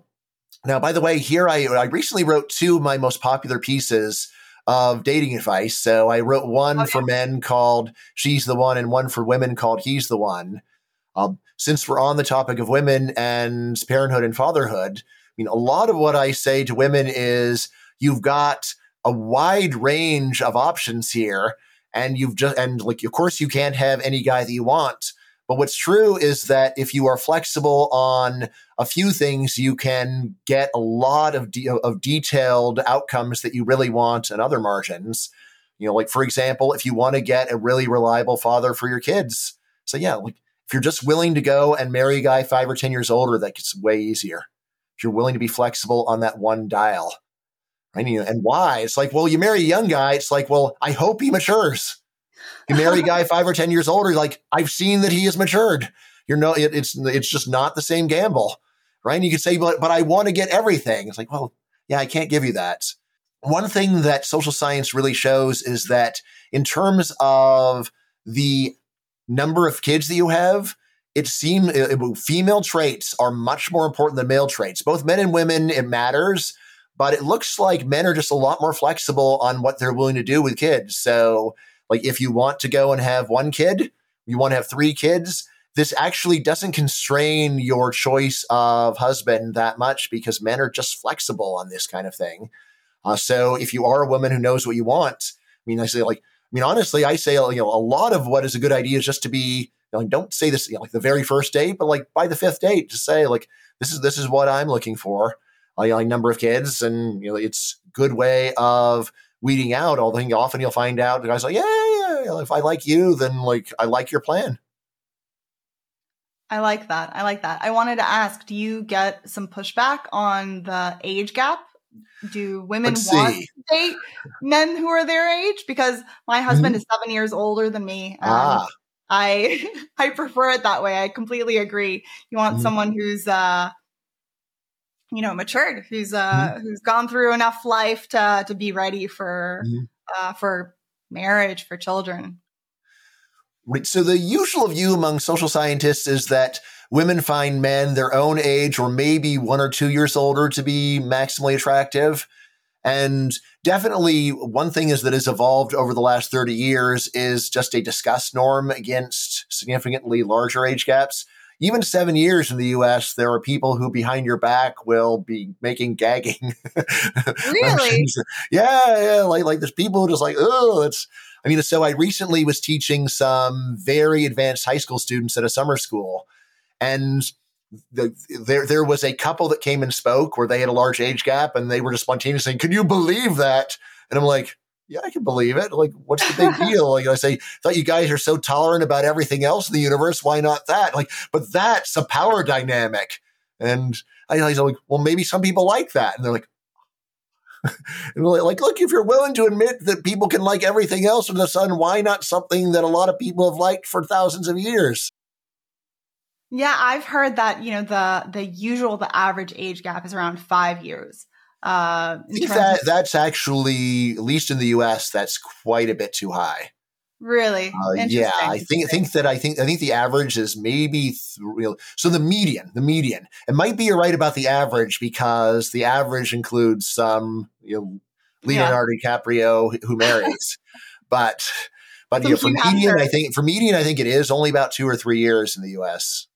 now, by the way, here I, I recently wrote two of my most popular pieces of dating advice. So I wrote one okay. for men called "She's the One" and one for women called "He's the One." Um, since we're on the topic of women and parenthood and fatherhood, I mean, a lot of what I say to women is you've got a wide range of options here. And you've just, and like, of course, you can't have any guy that you want. But what's true is that if you are flexible on a few things, you can get a lot of, de- of detailed outcomes that you really want and other margins. You know, like for example, if you want to get a really reliable father for your kids, so yeah, like if you're just willing to go and marry a guy five or 10 years older, that gets way easier. If you're willing to be flexible on that one dial. Right? And why? It's like, well, you marry a young guy. It's like, well, I hope he matures. You marry a guy five or 10 years older, like, I've seen that he has matured. You're no, it, it's, it's just not the same gamble. Right. And you could say, but, but I want to get everything. It's like, well, yeah, I can't give you that. One thing that social science really shows is that in terms of the number of kids that you have, it seems uh, female traits are much more important than male traits. Both men and women, it matters, but it looks like men are just a lot more flexible on what they're willing to do with kids. So, like, if you want to go and have one kid, you want to have three kids, this actually doesn't constrain your choice of husband that much because men are just flexible on this kind of thing. Uh, so, if you are a woman who knows what you want, I mean, I say, like, I mean, honestly, I say, you know, a lot of what is a good idea is just to be, you know, don't say this you know, like the very first date, but like by the fifth date, to say like, this is, this is what I'm looking for. Uh, you know, like number of kids and, you know, it's good way of weeding out. Although often you'll find out the guy's like, yeah, yeah, yeah, if I like you, then like, I like your plan. I like that. I like that. I wanted to ask, do you get some pushback on the age gap do women want to date men who are their age? Because my husband mm-hmm. is seven years older than me. ah. I I prefer it that way. I completely agree. You want mm-hmm. someone who's uh you know matured, who's uh mm-hmm. who's gone through enough life to to be ready for mm-hmm. uh for marriage, for children. So the usual view among social scientists is that women find men their own age or maybe one or two years older to be maximally attractive. And definitely one thing is that has evolved over the last 30 years is just a disgust norm against significantly larger age gaps. Even seven years in the US, there are people who behind your back will be making gagging. Really? yeah, yeah. Like, like there's people who just like, oh, it's, I mean, so I recently was teaching some very advanced high school students at a summer school, and the, there there was a couple that came and spoke where they had a large age gap, and they were just spontaneously saying, "Can you believe that?" And I'm like, "Yeah, I can believe it. Like, what's the big deal?" Like I say, thought you guys are so tolerant about everything else in the universe. Why not that? Like, but that's a power dynamic. And I, I was like, well, maybe some people like that. And they're like, like, look, if you're willing to admit that people can like everything else in the sun, why not something that a lot of people have liked for thousands of years? Yeah, I've heard that you know the the usual the average age gap is around five years. Uh, that of- that's actually at least in the U.S. that's quite a bit too high. Really? Uh, yeah, I think think that I think I think the average is maybe th- so the median the median it might be you're right about the average because the average includes some you know Leonardo yeah. DiCaprio who marries, but but you know, for median I think for median I think it is only about two or three years in the U.S.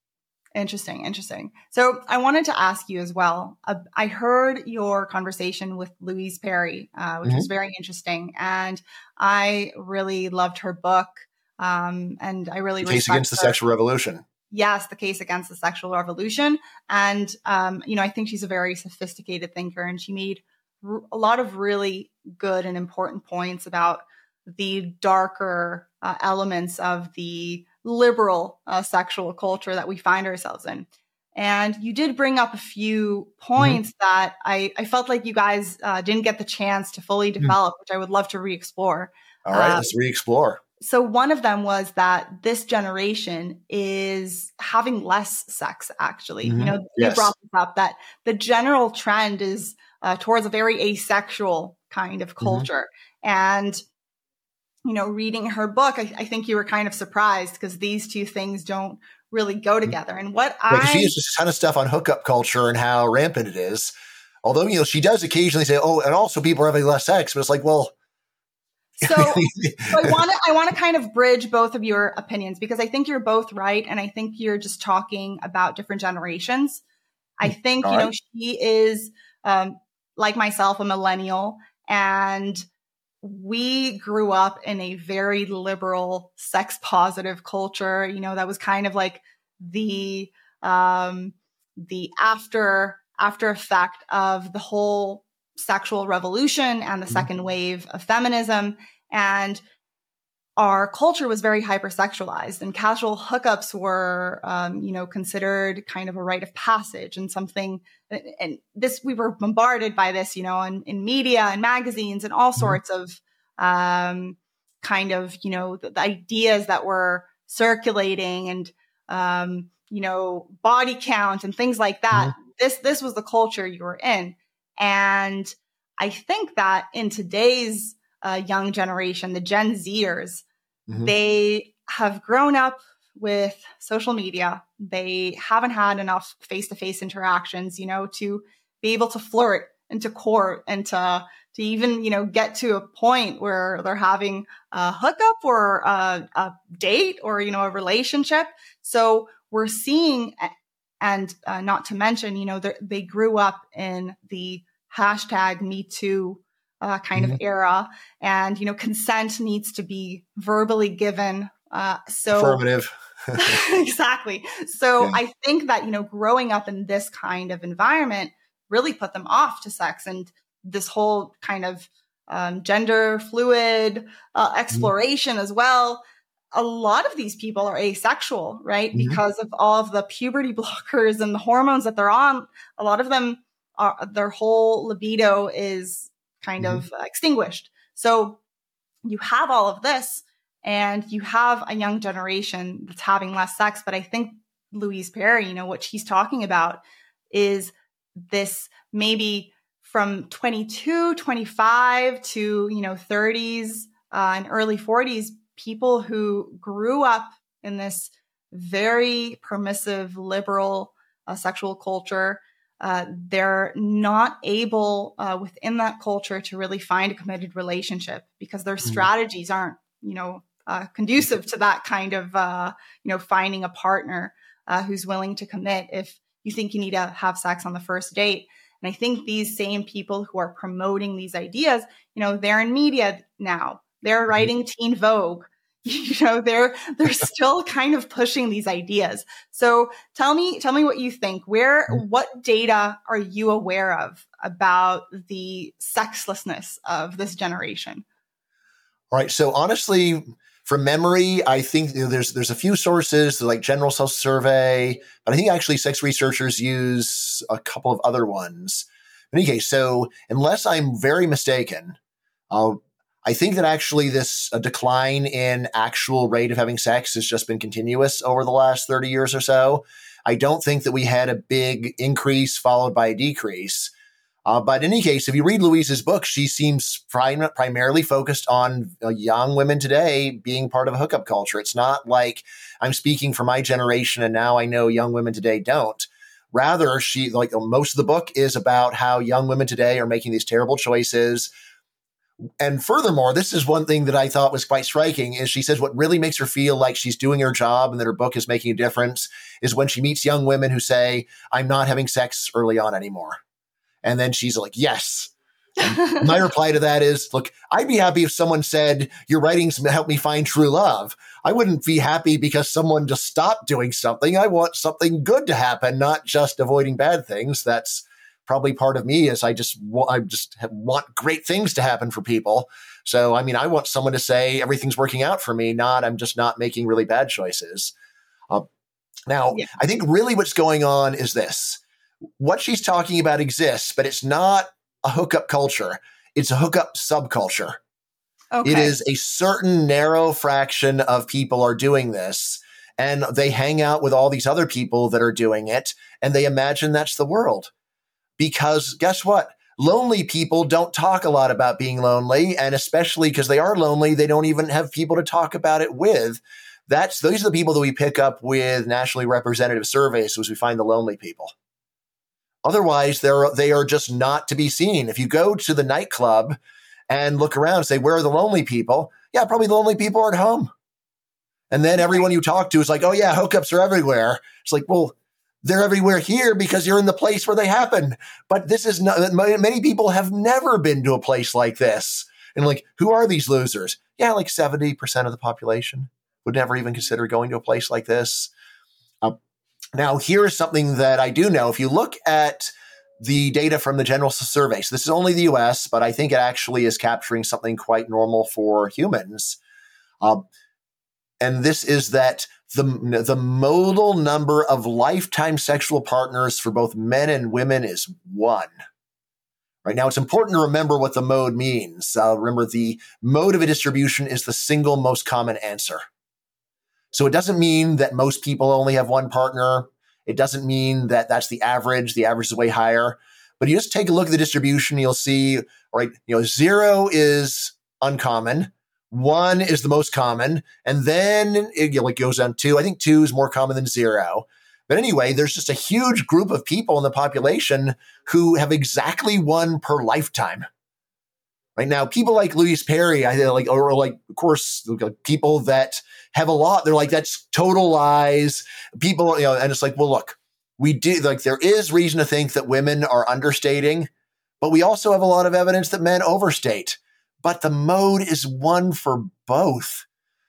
Interesting, interesting. So I wanted to ask you as well. Uh, I heard your conversation with Louise Perry, uh, which mm-hmm. was very interesting, and I really loved her book. Um, and I really the case against her. the sexual revolution. Yes, the case against the sexual revolution, and um, you know I think she's a very sophisticated thinker, and she made r- a lot of really good and important points about the darker uh, elements of the liberal uh, sexual culture that we find ourselves in. And you did bring up a few points mm-hmm. that I, I, felt like you guys uh, didn't get the chance to fully mm. develop, mm-hmm. which I would love to re explore. All right, um, let's re explore. So, one of them was that this generation is having less sex, actually. Mm-hmm. You know, yes. you brought this up that the general trend is uh, towards a very asexual kind of mm-hmm. culture. And you know, reading her book, I, I think you were kind of surprised because these two things don't really go mm-hmm. together. And what I she uses a ton of stuff on hookup culture and how rampant it is. Although you know she does occasionally say, "Oh, and also people are having less sex," but it's like, well. So, so I want to I want to kind of bridge both of your opinions because I think you're both right, and I think you're just talking about different generations. I mm, think All you know she is um, like myself, a millennial, and we grew up in a very liberal, sex positive culture. You know, that was kind of like the um, the after after effect of the whole sexual revolution and the mm-hmm. second wave of feminism. And our culture was very hypersexualized and casual hookups were, um, you know, considered kind of a rite of passage and something. And this, we were bombarded by this, you know, in, in media and magazines and all mm-hmm. sorts of, um, kind of, you know, the, the, ideas that were circulating and, um, you know, body count and things like that. Mm-hmm. This, this was the culture you were in. And I think that in today's uh, young generation, the Gen Zers, mm-hmm. they have grown up with social media. They haven't had enough face to face interactions, you know, to be able to flirt and to court and to to even you know get to a point where they're having a hookup or a, a date or you know a relationship. So we're seeing, and uh, not to mention, you know, they grew up in the hashtag Me Too uh, kind mm-hmm. of era. And, you know, consent needs to be verbally given. Uh, so affirmative. exactly. So yeah. I think that, you know, growing up in this kind of environment really put them off to sex and this whole kind of um, gender fluid uh, mm-hmm. exploration mm-hmm. as well. A lot of these people are asexual, right? Mm-hmm. Because of all of the puberty blockers and the hormones that they're on. A lot of them are, their whole libido is kind mm-hmm. of uh, extinguished. So you have all of this and you have a young generation that's having less sex. But I think Louise Perry, you know, what she's talking about is this maybe from 22, 25 to, you know, 30s uh, and early 40s, people who grew up in this very permissive, liberal uh, sexual culture. Uh, they're not able uh, within that culture to really find a committed relationship because their mm-hmm. strategies aren't, you know, uh, conducive to that kind of, uh, you know, finding a partner uh, who's willing to commit if you think you need to have sex on the first date. And I think these same people who are promoting these ideas, you know, they're in media now. They're mm-hmm. writing Teen Vogue. You know, they're they're still kind of pushing these ideas. So tell me, tell me what you think. Where mm-hmm. what data are you aware of about the sexlessness of this generation? All right. So honestly, from memory, I think there's there's a few sources like General self Survey, but I think actually sex researchers use a couple of other ones. In any case, so unless I'm very mistaken, uh, I think that actually this decline in actual rate of having sex has just been continuous over the last 30 years or so. I don't think that we had a big increase followed by a decrease. Uh, but in any case, if you read Louise's book, she seems prim- primarily focused on uh, young women today being part of a hookup culture. It's not like I'm speaking for my generation and now I know young women today don't. Rather, she like most of the book is about how young women today are making these terrible choices. And furthermore, this is one thing that I thought was quite striking is she says what really makes her feel like she's doing her job and that her book is making a difference is when she meets young women who say, I'm not having sex early on anymore. And then she's like, yes. my reply to that is, look, I'd be happy if someone said, your writings help me find true love. I wouldn't be happy because someone just stopped doing something. I want something good to happen, not just avoiding bad things. That's probably part of me is I just, I just want great things to happen for people. So, I mean, I want someone to say everything's working out for me, not I'm just not making really bad choices. Uh, now, yeah. I think really what's going on is this what she's talking about exists, but it's not a hookup culture. It's a hookup subculture. Okay. It is a certain narrow fraction of people are doing this and they hang out with all these other people that are doing it and they imagine that's the world. Because guess what? Lonely people don't talk a lot about being lonely. And especially because they are lonely, they don't even have people to talk about it with. That's those are the people that we pick up with nationally representative surveys as we find the lonely people. Otherwise, they're they are just not to be seen. If you go to the nightclub and look around and say, "Where are the lonely people?" Yeah, probably the lonely people are at home. And then everyone you talk to is like, "Oh yeah, hookups are everywhere." It's like, well, they're everywhere here because you're in the place where they happen. But this is not. Many people have never been to a place like this. And like, who are these losers? Yeah, like seventy percent of the population would never even consider going to a place like this. Now, here is something that I do know. If you look at the data from the General Survey, so this is only the US, but I think it actually is capturing something quite normal for humans. Um, and this is that the, the modal number of lifetime sexual partners for both men and women is one. Right now, it's important to remember what the mode means. Uh, remember, the mode of a distribution is the single most common answer. So it doesn't mean that most people only have one partner. It doesn't mean that that's the average. The average is way higher. But you just take a look at the distribution, you'll see, right, you know, zero is uncommon. One is the most common. And then it know, goes down two. I think two is more common than zero. But anyway, there's just a huge group of people in the population who have exactly one per lifetime. Right now, people like Louise Perry, I like, or like, of course, people that have a lot. They're like, that's total lies. People, you know, and it's like, well, look, we do like there is reason to think that women are understating, but we also have a lot of evidence that men overstate. But the mode is one for both.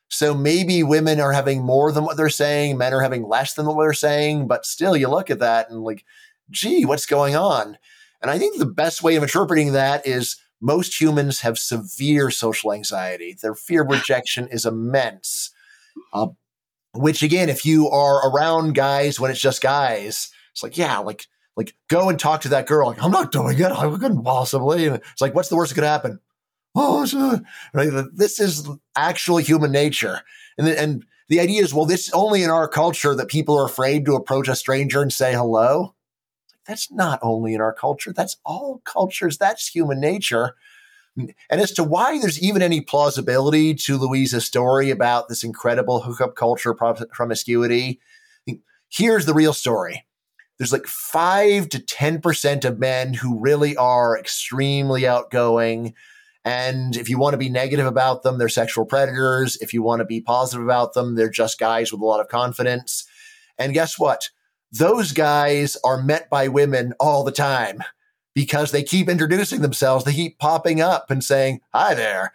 So maybe women are having more than what they're saying, men are having less than what they're saying, but still you look at that and like, gee, what's going on? And I think the best way of interpreting that is most humans have severe social anxiety. Their fear of rejection is immense. Uh, which again, if you are around guys when it's just guys, it's like, yeah, like, like go and talk to that girl. Like, I'm not doing it. I couldn't possibly. And it's like, what's the worst that could happen? Oh, right. This is actual human nature. And, and the idea is, well, this is only in our culture that people are afraid to approach a stranger and say hello. That's not only in our culture. That's all cultures. That's human nature. And as to why there's even any plausibility to Louise's story about this incredible hookup culture promiscuity, here's the real story. There's like five to 10% of men who really are extremely outgoing. And if you want to be negative about them, they're sexual predators. If you want to be positive about them, they're just guys with a lot of confidence. And guess what? Those guys are met by women all the time because they keep introducing themselves. They keep popping up and saying, Hi there.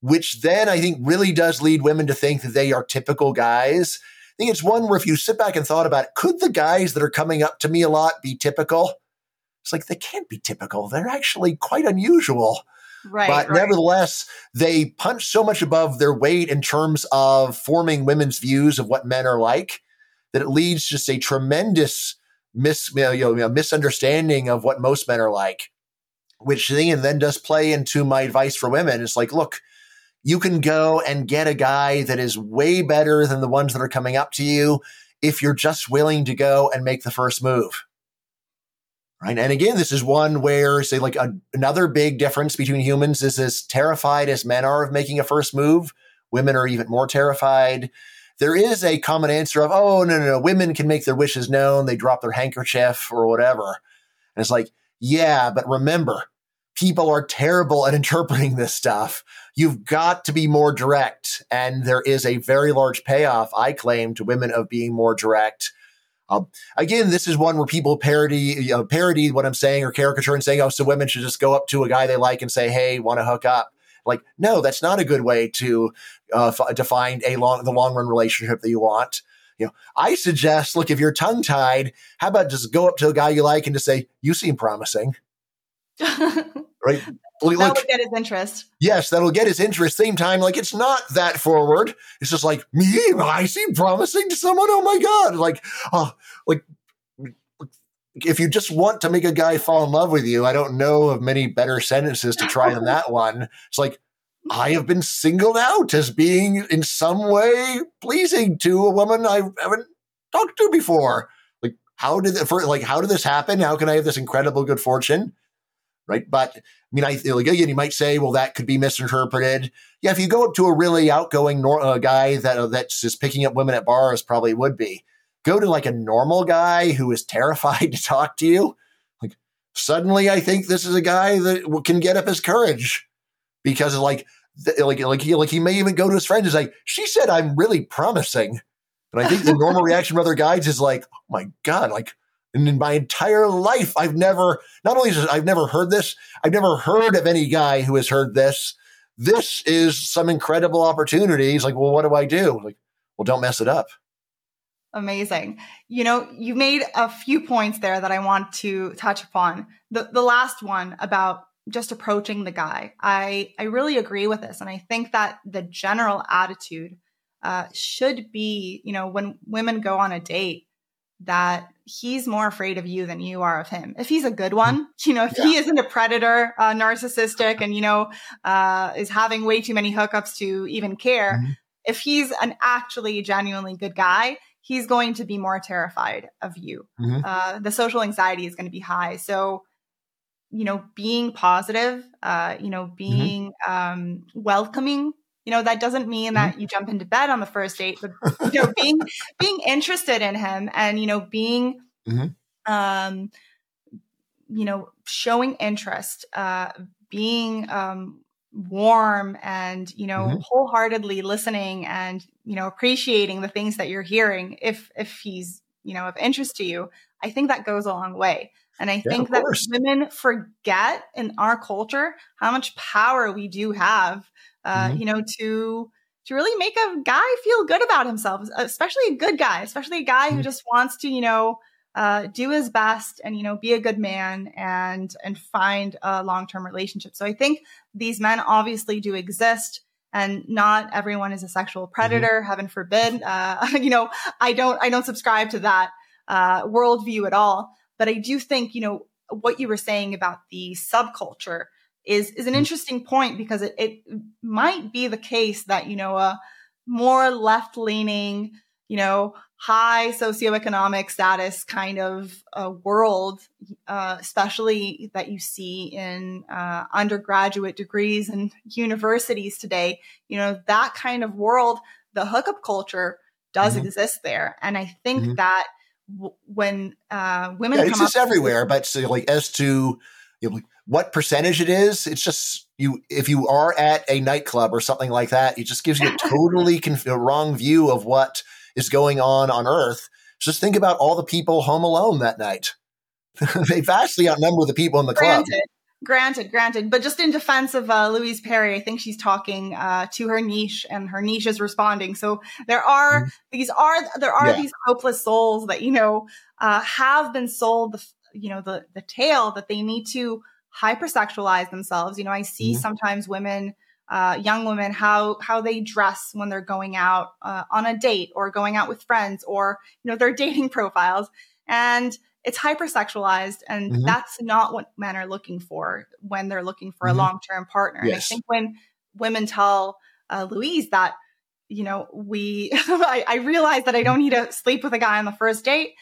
Which then I think really does lead women to think that they are typical guys. I think it's one where if you sit back and thought about it, could the guys that are coming up to me a lot be typical? It's like they can't be typical. They're actually quite unusual. Right, but right. nevertheless, they punch so much above their weight in terms of forming women's views of what men are like that it leads to just a tremendous mis, you know, you know, misunderstanding of what most men are like, which then, then does play into my advice for women. It's like, look, you can go and get a guy that is way better than the ones that are coming up to you if you're just willing to go and make the first move. Right. And again, this is one where, say, like a, another big difference between humans is as terrified as men are of making a first move, women are even more terrified there is a common answer of, oh, no, no, no, women can make their wishes known. They drop their handkerchief or whatever. And it's like, yeah, but remember, people are terrible at interpreting this stuff. You've got to be more direct. And there is a very large payoff, I claim, to women of being more direct. Um, again, this is one where people parody, parody what I'm saying or caricature and saying, oh, so women should just go up to a guy they like and say, hey, want to hook up. Like, no, that's not a good way to uh, f- to find a long the long run relationship that you want. You know, I suggest, look, if you're tongue tied, how about just go up to a guy you like and just say, "You seem promising," right? Look, that would get his interest. Yes, that'll get his interest. Same time, like it's not that forward. It's just like me. I seem promising to someone. Oh my god! Like, oh, like if you just want to make a guy fall in love with you, I don't know of many better sentences to try than that one. It's like, I have been singled out as being in some way pleasing to a woman I haven't talked to before. Like, how did it, for, like, how did this happen? How can I have this incredible good fortune? Right. But I mean, I like again, you might say, well, that could be misinterpreted. Yeah. If you go up to a really outgoing nor- uh, guy that, uh, that's just picking up women at bars, probably would be go to like a normal guy who is terrified to talk to you. Like suddenly, I think this is a guy that can get up his courage because like like like he like he may even go to his friends and say, "She said I'm really promising." And I think the normal reaction from other guys is like, "Oh my god!" Like, and in my entire life, I've never not only is I've never heard this, I've never heard of any guy who has heard this. This is some incredible opportunity. He's like, "Well, what do I do?" Like, well, don't mess it up. Amazing. You know, you made a few points there that I want to touch upon. The the last one about just approaching the guy. I I really agree with this and I think that the general attitude uh, should be, you know, when women go on a date that he's more afraid of you than you are of him. If he's a good one, you know, if yeah. he isn't a predator, uh, narcissistic, and you know, uh, is having way too many hookups to even care. Mm-hmm. If he's an actually genuinely good guy, he's going to be more terrified of you. Mm-hmm. Uh, the social anxiety is going to be high. So, you know, being positive, uh, you know, mm-hmm. being mm-hmm. um, welcoming. You know, that doesn't mean that mm-hmm. you jump into bed on the first date, but you know, being being interested in him and you know, being, mm-hmm. um, you know, showing interest, uh, being um, warm and you know mm-hmm. wholeheartedly listening and you know appreciating the things that you're hearing if if he's you know of interest to you i think that goes a long way and i yeah, think that course. women forget in our culture how much power we do have uh, mm-hmm. you know to to really make a guy feel good about himself especially a good guy especially a guy mm-hmm. who just wants to you know uh, do his best and you know be a good man and and find a long-term relationship so i think these men obviously do exist and not everyone is a sexual mm-hmm. predator mm-hmm. heaven forbid uh, you know i don't i don't subscribe to that uh, worldview at all but i do think you know what you were saying about the subculture is is an Mhm. interesting point because it, it might be the case that you know a more left leaning you know high socioeconomic status kind of uh, world uh, especially that you see in uh, undergraduate degrees and universities today you know that kind of world the hookup culture does Mhm. exist there and i think Mhm. that when uh, women Yeah, it's just everywhere. But so, like as to you know, what percentage it is, it's just you. If you are at a nightclub or something like that, it just gives you a totally conf- wrong view of what is going on on Earth. Just think about all the people home alone that night. they vastly outnumber the people in the club. Granted granted but just in defense of uh, louise perry i think she's talking uh, to her niche and her niche is responding so there are Mhm. these are there are Yeah. these hopeless souls that you know uh, have been sold the you know the the tale that they need to hypersexualize themselves you know i see Mhm. sometimes women uh, young women how how they dress when they're going out uh, on a date or going out with friends or you know their dating profiles and it's hypersexualized and Mhm. that's not what men are looking for when they're looking for Mhm. a long-term partner and i think when women tell uh, louise that you know we I, I realize that i don't need to sleep with a guy on the first date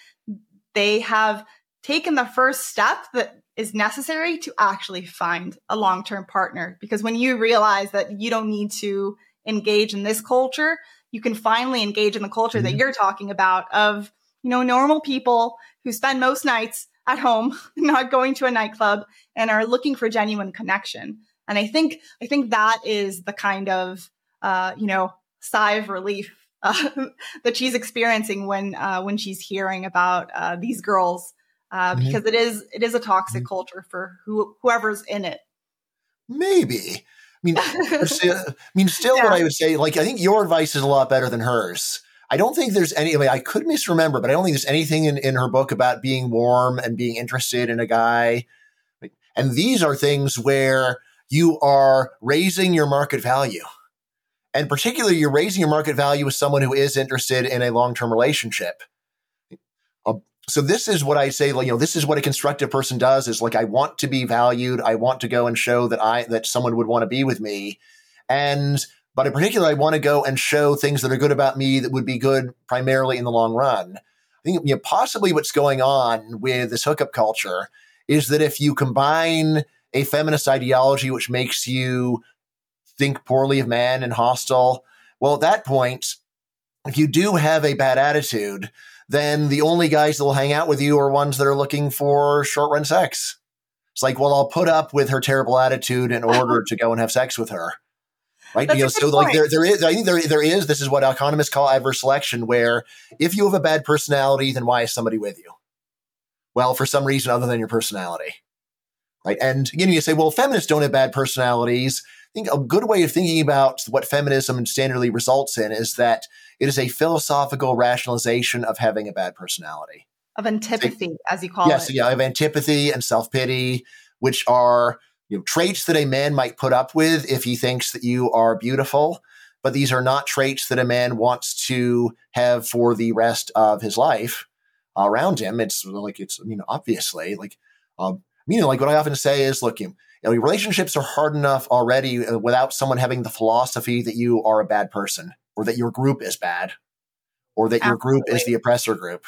they have taken the first step that is necessary to actually find a long-term partner because when you realize that you don't need to engage in this culture you can finally engage in the culture that Mhm. you're talking about of you know normal people who spend most nights at home not going to a nightclub and are looking for genuine connection and i think i think that is the kind of uh, you know sigh of relief uh, that she's experiencing when uh, when she's hearing about uh, these girls uh, Mhm. because it is it is a toxic Mhm. culture for who, whoever's in it Maybe. I mean, I mean, still, what I would say, like, I think your advice is a lot better than hers. I don't think there's any. I mean, I could misremember, but I don't think there's anything in, in her book about being warm and being interested in a guy. And these are things where you are raising your market value, and particularly you're raising your market value with someone who is interested in a long term relationship. Um, so this is what I say. Like, you know, this is what a constructive person does. Is like, I want to be valued. I want to go and show that I that someone would want to be with me, and but in particular, I want to go and show things that are good about me that would be good primarily in the long run. I think you know, possibly what's going on with this hookup culture is that if you combine a feminist ideology which makes you think poorly of men and hostile, well, at that point, if you do have a bad attitude, then the only guys that will hang out with you are ones that are looking for short run sex. It's like, well, I'll put up with her terrible attitude in order to go and have sex with her. Right. That's You know, so like there there is I think there there is this is what economists call adverse selection, where if you have a bad personality, then why is somebody with you? Well, for some reason other than your personality. Right. And again, you say, well, feminists don't have bad personalities. I think a good way of thinking about what feminism standardly results in is that it is a philosophical rationalization of having a bad personality. of antipathy, as you call yes, it. Yes, yeah, of antipathy and self pity, which are you know, traits that a man might put up with if he thinks that you are beautiful. But these are not traits that a man wants to have for the rest of his life around him. It's like it's I mean obviously like um, you know like what I often say is look you know, relationships are hard enough already uh, without someone having the philosophy that you are a bad person or that your group is bad or that your group is the oppressor group.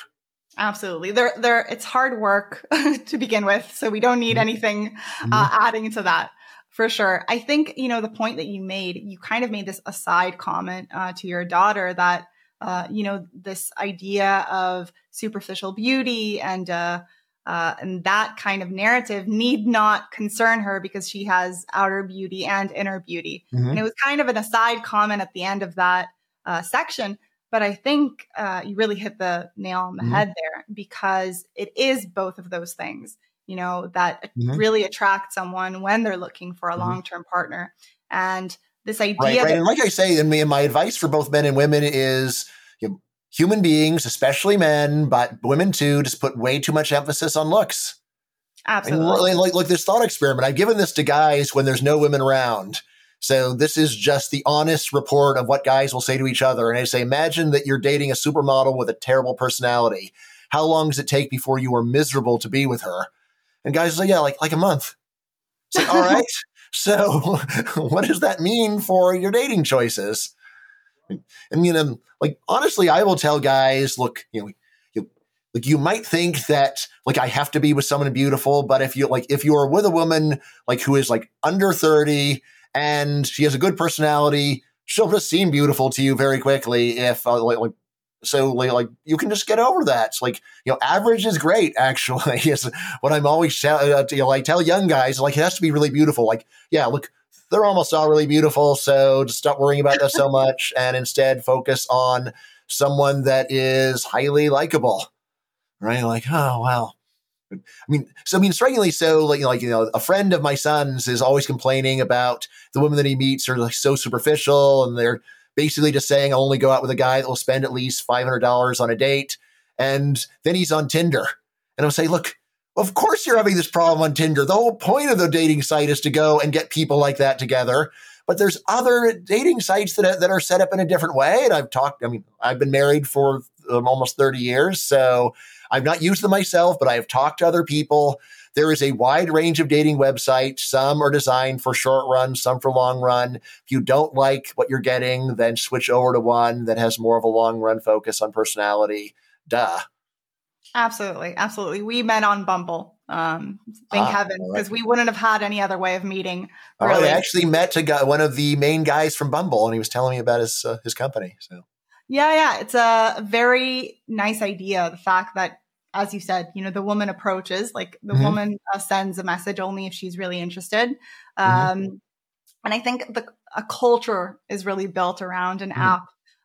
Absolutely. It's hard work to begin with. So we don't need Mhm. anything uh, adding to that for sure. I think, you know, the point that you made, you kind of made this aside comment uh, to your daughter that, uh, you know, this idea of superficial beauty and, uh, uh, and that kind of narrative need not concern her because she has outer beauty and inner beauty. Mhm. And it was kind of an aside comment at the end of that uh, section. But I think uh, you really hit the nail on the Mhm. head there because it is both of those things, you know, that Mhm. really attract someone when they're looking for a Mhm. long term partner. And this idea Right, right. that And like I say, and my, my advice for both men and women is you know, human beings, especially men, but women too, just put way too much emphasis on looks. Absolutely. like, like, like this thought experiment. I've given this to guys when there's no women around. So this is just the honest report of what guys will say to each other. And I say, imagine that you're dating a supermodel with a terrible personality. How long does it take before you are miserable to be with her? And guys say, yeah, like like a month. It's like, all right. So, what does that mean for your dating choices? I mean, um, like honestly, I will tell guys, look, you know, you, like you might think that like I have to be with someone beautiful, but if you like if you are with a woman like who is like under thirty and she has a good personality, she'll just seem beautiful to you very quickly. If uh, like, like so like, like, you can just get over that. It's like you know, average is great. Actually, is what I'm always tell uh, you know, like tell young guys. Like it has to be really beautiful. Like yeah, look, they're almost all really beautiful. So just stop worrying about that so much and instead focus on someone that is highly likable. Right? Like oh wow. I mean, so I mean, strikingly so. Like, like you know, a friend of my son's is always complaining about the women that he meets are like so superficial, and they're basically just saying I'll only go out with a guy that will spend at least $500 on a date. And then he's on Tinder. And I'll say, look, of course you're having this problem on Tinder. The whole point of the dating site is to go and get people like that together. But there's other dating sites that, that are set up in a different way. And I've talked, I mean, I've been married for um, almost 30 years. So I've not used them myself, but I have talked to other people there is a wide range of dating websites. Some are designed for short run, some for long run. If you don't like what you're getting, then switch over to one that has more of a long run focus on personality. Duh. Absolutely. Absolutely. We met on Bumble. Um, thank ah, heaven, because we wouldn't have had any other way of meeting. Really. I actually met a guy, one of the main guys from Bumble, and he was telling me about his uh, his company. So, yeah, yeah, it's a very nice idea. The fact that as you said, you know, the woman approaches, like the mm-hmm. woman uh, sends a message only if she's really interested. Mm-hmm. Um, mm-hmm. And I think the a culture is really built around an mm-hmm. app,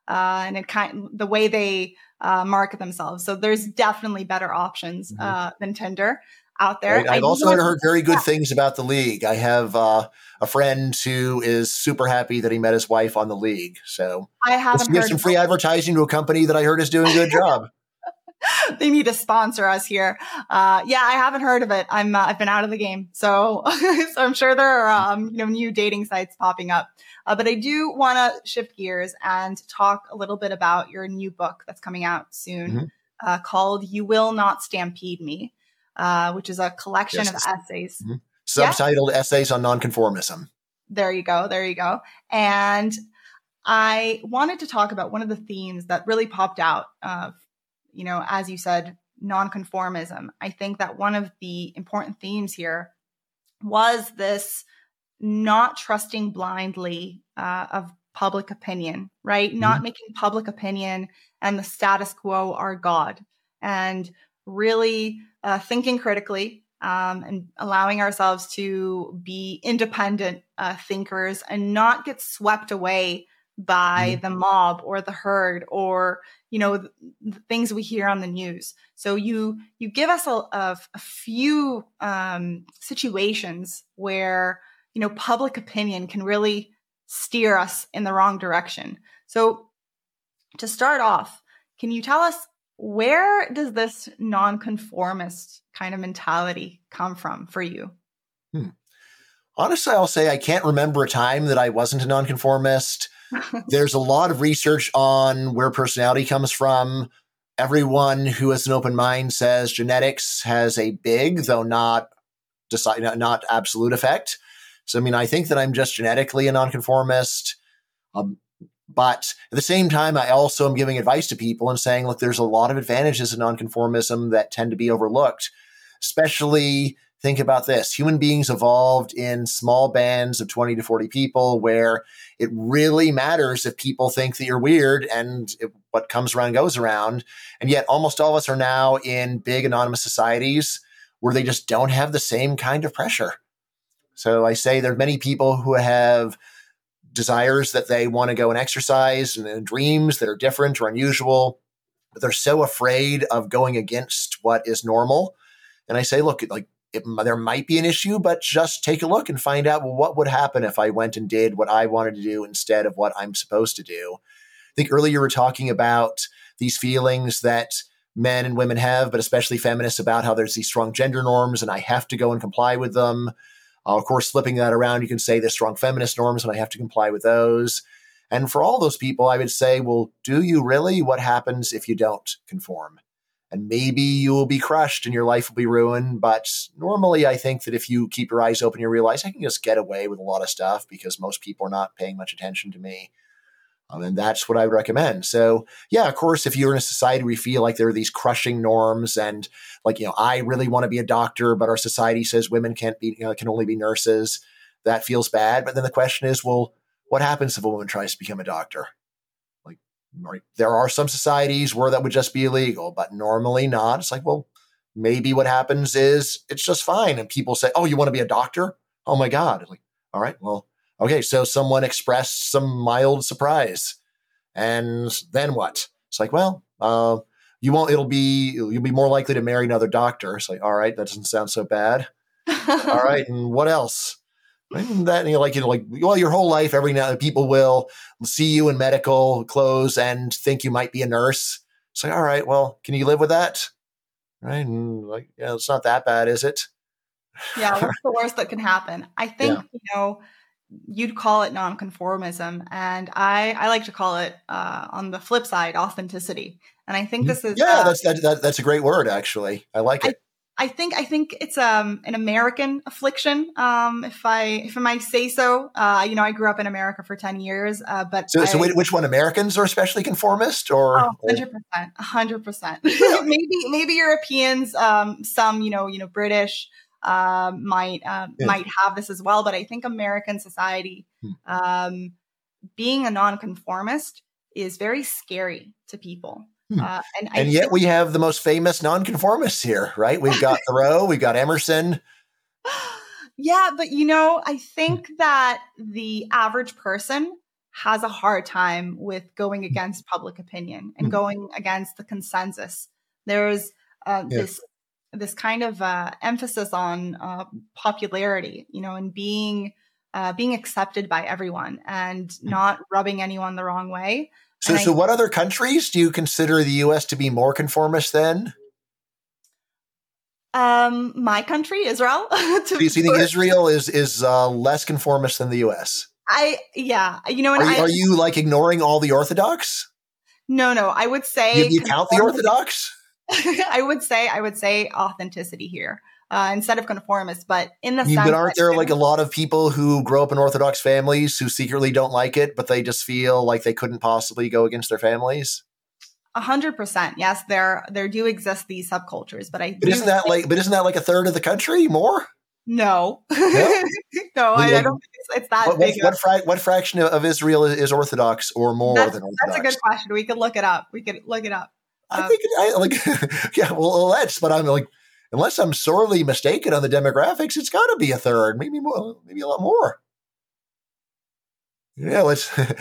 uh, and it kind the way they uh, market themselves. So there's definitely better options mm-hmm. uh, than Tinder out there. Right. I've also heard very good yeah. things about the league. I have uh, a friend who is super happy that he met his wife on the league. So I haven't give some free advertising to a company that I heard is doing a good job. they need to sponsor us here. Uh, yeah, I haven't heard of it. I'm uh, I've been out of the game, so so I'm sure there are um, you know new dating sites popping up. Uh, but I do want to shift gears and talk a little bit about your new book that's coming out soon, mm-hmm. Uh, called "You Will Not Stampede Me," uh, which is a collection yes. of essays. Mm-hmm. Subtitled yeah? "Essays on Nonconformism." There you go. There you go. And I wanted to talk about one of the themes that really popped out uh, you know, as you said, nonconformism. I think that one of the important themes here was this not trusting blindly uh, of public opinion, right? Mm-hmm. Not making public opinion and the status quo our God, and really uh, thinking critically um, and allowing ourselves to be independent uh, thinkers and not get swept away by mm-hmm. the mob or the herd or you know the, the, things we hear on the news so you you give us a, a, a few um, situations where you know public opinion can really steer us in the wrong direction so to start off can you tell us where does this nonconformist kind of mentality come from for you hmm. honestly i'll say i can't remember a time that i wasn't a nonconformist there's a lot of research on where personality comes from. Everyone who has an open mind says genetics has a big, though not decide, not absolute effect. So, I mean, I think that I'm just genetically a nonconformist. Um, but at the same time, I also am giving advice to people and saying, look, there's a lot of advantages of nonconformism that tend to be overlooked, especially think about this. Human beings evolved in small bands of 20 to 40 people where it really matters if people think that you're weird and it, what comes around goes around. And yet almost all of us are now in big anonymous societies where they just don't have the same kind of pressure. So i say there are many people who have desires that they want to go and exercise and dreams that are different or unusual but they're so afraid of going against what is normal and I say, look, like it, there might be an issue, but just take a look and find out well, what would happen if I went and did what I wanted to do instead of what I'm supposed to do. I think earlier you were talking about these feelings that men and women have, but especially feminists about how there's these strong gender norms and I have to go and comply with them. Uh, of course, flipping that around, you can say there's strong feminist norms and I have to comply with those. And for all those people, I would say, well, do you really? What happens if you don't conform? and maybe you will be crushed and your life will be ruined. But normally, I think that if you keep your eyes open, you realize I can just get away with a lot of stuff because most people are not paying much attention to me. Um, and that's what I would recommend. So, yeah, of course, if you're in a society where you feel like there are these crushing norms and like, you know, I really want to be a doctor, but our society says women can't be, you know, can only be nurses, that feels bad. But then the question is, well, what happens if a woman tries to become a doctor? Like, right, there are some societies where that would just be illegal, but normally not. It's like, well, maybe what happens is it's just fine. And people say, oh, you want to be a doctor? Oh my God. Like, all right, well, Okay, so someone expressed some mild surprise. And then what? It's like, well, uh, you won't, it'll be, you'll be more likely to marry another doctor. It's like, all right, that doesn't sound so bad. all right, and what else? And that you know, like you know, like well, your whole life, every now people will see you in medical clothes and think you might be a nurse. It's like, all right, well, can you live with that? Right? And like, yeah, it's not that bad, is it? Yeah, what's the worst that can happen? I think yeah. you know you'd call it nonconformism and i i like to call it uh, on the flip side authenticity and i think mm-hmm. this is yeah uh, that's that, that, that's a great word actually i like it I, I think I think it's um, an American affliction. Um, if I if I might say so, uh, you know, I grew up in America for ten years, uh, but so, I, so which one? Americans are especially conformist, or oh, hundred percent, hundred percent. Maybe maybe Europeans, um, some you know you know British, uh, might uh, yeah. might have this as well. But I think American society, hmm. um, being a nonconformist, is very scary to people. Hmm. Uh, and, and yet think- we have the most famous nonconformists here, right? We've got Thoreau, we've got Emerson. Yeah, but you know, I think hmm. that the average person has a hard time with going against public opinion and going against the consensus. There's uh, yeah. this this kind of uh, emphasis on uh, popularity, you know, and being uh, being accepted by everyone and mm. not rubbing anyone the wrong way. So, so what other countries do you consider the U.S. to be more conformist than? Um, my country, Israel. so you think Israel is is uh, less conformist than the U.S.? I yeah, you know, are, I, are you like ignoring all the Orthodox? No, no, I would say you, you count the Orthodox. I would say I would say authenticity here. Uh, instead of conformist, but in the sense but aren't there like a lot of people who grow up in Orthodox families who secretly don't like it, but they just feel like they couldn't possibly go against their families? A hundred percent. Yes, there there do exist these subcultures, but I. But isn't that like? But isn't that like a third of the country? More? No, no, no I, I, don't think it's, it's that what, big. What, fra- what, fraction of Israel is Orthodox or more that's, than Orthodox? That's a good question. We could look it up. We could look it up. I think I like yeah, well let's, but I'm like unless I'm sorely mistaken on the demographics, it's got to be a third, maybe more, maybe a lot more. Yeah, let's. can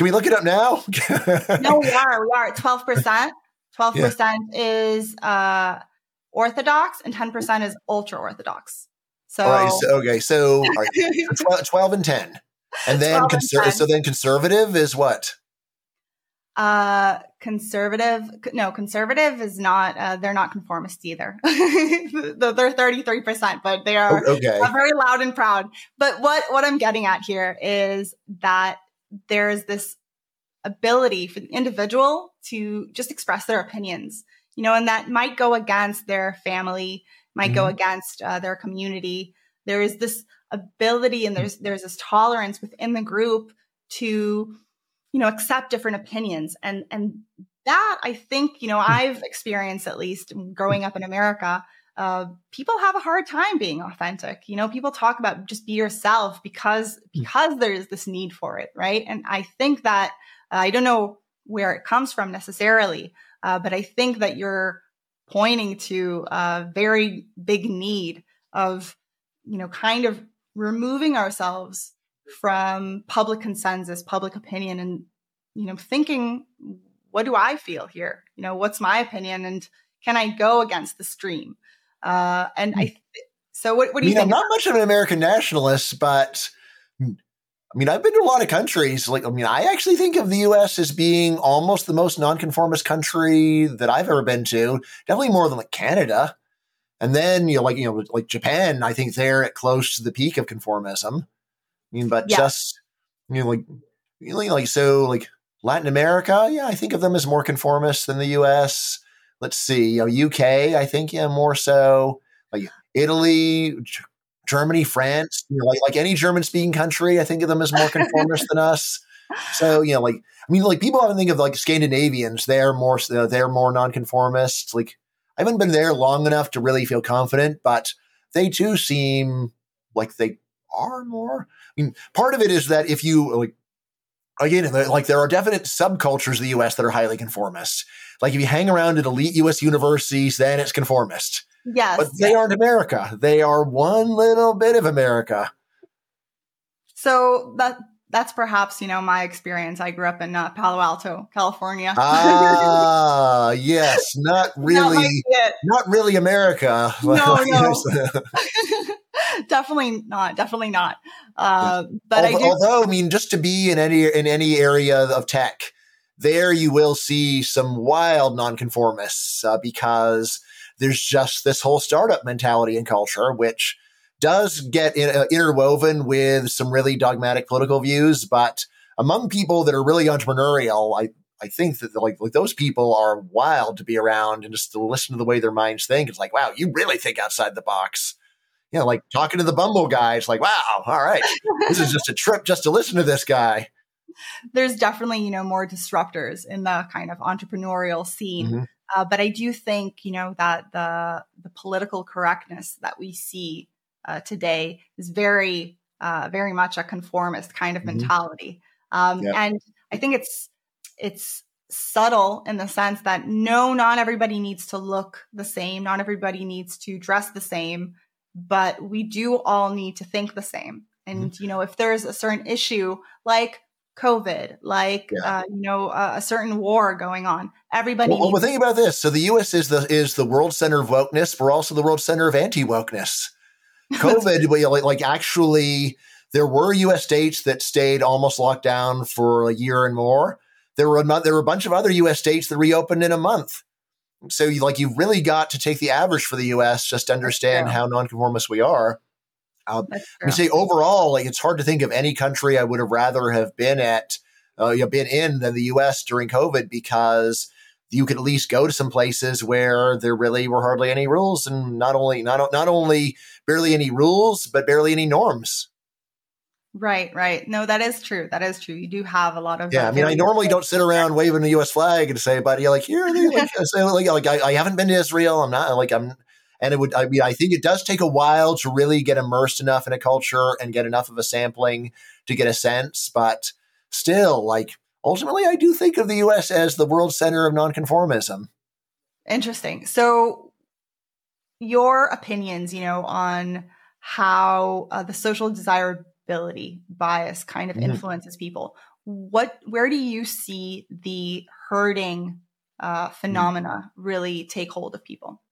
we look it up now? no, we are. We are twelve percent. Twelve percent is uh, Orthodox, and ten percent is ultra Orthodox. So, so okay, so, right, so 12, 12, and ten, and then conser- so then conservative is what? Uh, conservative, no, conservative is not, uh, they're not conformist either. they're 33%, but they are oh, okay. very loud and proud. But what, what I'm getting at here is that there's this ability for the individual to just express their opinions, you know, and that might go against their family, might mm-hmm. go against uh, their community. There is this ability and there's, there's this tolerance within the group to, you know accept different opinions. And and that i think you know i've experienced at least growing up in america uh, people have a hard time being authentic. You know people talk about just be yourself because hmm. because there's this need for it right? And i think that uh, i don't know where it comes from necessarily uh, but i think that you're pointing to a very big need of you know kind of removing ourselves from public consensus, public opinion, and you know, thinking, what do I feel here? You know, what's my opinion, and can I go against the stream? Uh, and I, so what, what do you, you think? I'm not much of an American nationalist, but I mean, I've been to a lot of countries. Like, I mean, I actually think of the U.S. as being almost the most nonconformist country that I've ever been to. Definitely more than like Canada. And then you know, like you know, like Japan. I think they're at close to the peak of conformism. I mean, but yeah. just you know, like really, like so, like Latin America. Yeah, I think of them as more conformist than the U.S. let's see, you know, UK, I think, yeah, more so like Italy, G- Germany, France, you know, like, like any German speaking country, I think of them as more conformist than us. So, you know, like, I mean, like people often think of like Scandinavians, they're more, uh, they're more nonconformists. Like, I haven't been there long enough to really feel confident, but they too seem like they are more. Mean, part of it is that if you like, again, like there are definite subcultures of the U.S. that are highly conformist. Like if you hang around at elite U.S. universities, then it's conformist. Yes, but they aren't America. They are one little bit of America. So that that's perhaps you know my experience. I grew up in uh, Palo Alto, California. Ah, yes, not really, not really America. No, no, definitely not. Definitely not. Uh, but although, I do. although, I mean, just to be in any in any area of tech, there you will see some wild nonconformists uh, because there's just this whole startup mentality and culture, which does get in, uh, interwoven with some really dogmatic political views. But among people that are really entrepreneurial, I, I think that like, like those people are wild to be around and just to listen to the way their minds think. It's like, wow, you really think outside the box. Know, like talking to the Bumble guy, it's like, wow, all right, this is just a trip just to listen to this guy. There's definitely, you know, more disruptors in the kind of entrepreneurial scene. Mm-hmm. Uh, but I do think, you know, that the the political correctness that we see uh, today is very, uh, very much a conformist kind of mm-hmm. mentality. Um, yep. And I think it's it's subtle in the sense that no, not everybody needs to look the same, not everybody needs to dress the same, but we do all need to think the same. And mm-hmm. you know, if there's a certain issue like COVID, like yeah. uh, you know, uh, a certain war going on. Everybody. Well, well, think about this. So the U.S. is the is the world center of wokeness. We're also the world center of anti wokeness. COVID, like, like actually, there were U.S. states that stayed almost locked down for a year and more. There were not, there were a bunch of other U.S. states that reopened in a month. So, you, like, you've really got to take the average for the U.S. just to understand how nonconformist we are. Um, I mean say overall, like, it's hard to think of any country I would have rather have been at, uh, you know, been in than the U.S. during COVID because you could at least go to some places where there really were hardly any rules, and not only not not only barely any rules, but barely any norms. Right, right. No, that is true. That is true. You do have a lot of. Yeah, I mean, I normally don't sit around waving the U.S. flag and say, "But you're like here, like, say, like, like I, I haven't been to Israel. I'm not like I'm." And it would, I mean, I think it does take a while to really get immersed enough in a culture and get enough of a sampling to get a sense. But still, like, ultimately, I do think of the U.S. as the world center of nonconformism. Interesting. So, your opinions, you know, on how uh, the social desirability bias kind of mm-hmm. influences people. What, where do you see the herding uh, mm-hmm. phenomena really take hold of people?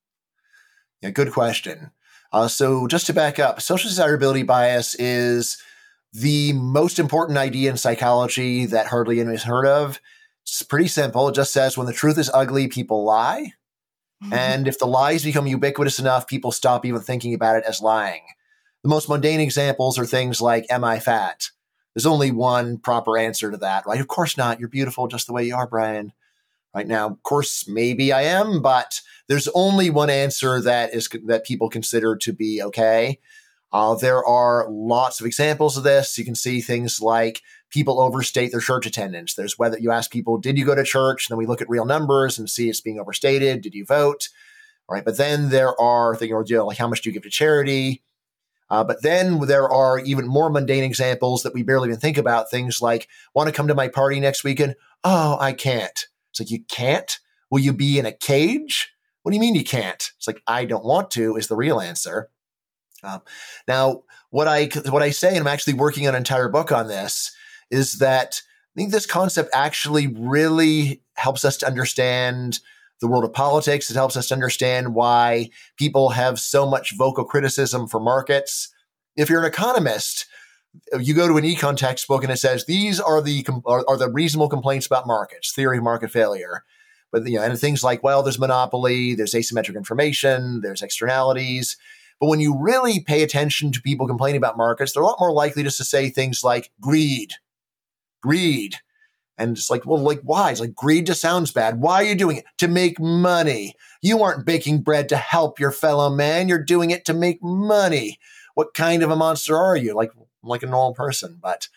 Yeah, good question. Uh, so, just to back up, social desirability bias is the most important idea in psychology that hardly anyone has heard of. It's pretty simple. It just says when the truth is ugly, people lie. Mm-hmm. And if the lies become ubiquitous enough, people stop even thinking about it as lying. The most mundane examples are things like, Am I fat? There's only one proper answer to that, right? Of course not. You're beautiful just the way you are, Bryan. Right now, of course, maybe I am, but there's only one answer that is that people consider to be okay. Uh, there are lots of examples of this. You can see things like people overstate their church attendance. There's whether you ask people, did you go to church? And then we look at real numbers and see it's being overstated. Did you vote? All right. But then there are things you know, like how much do you give to charity? Uh, but then there are even more mundane examples that we barely even think about. Things like, want to come to my party next weekend? Oh, I can't. It's like, you can't? Will you be in a cage? What do you mean you can't? It's like, I don't want to, is the real answer. Um, now, what I what I say, and I'm actually working on an entire book on this, is that I think this concept actually really helps us to understand the world of politics. It helps us understand why people have so much vocal criticism for markets. If you're an economist, you go to an econ textbook and it says these are the are, are the reasonable complaints about markets, theory of market failure. But you know, and things like well, there's monopoly, there's asymmetric information, there's externalities. But when you really pay attention to people complaining about markets, they're a lot more likely just to say things like greed, greed. And it's like, well, like, why? It's like, greed just sounds bad. Why are you doing it? To make money. You aren't baking bread to help your fellow man. You're doing it to make money. What kind of a monster are you? Like, like a normal person. But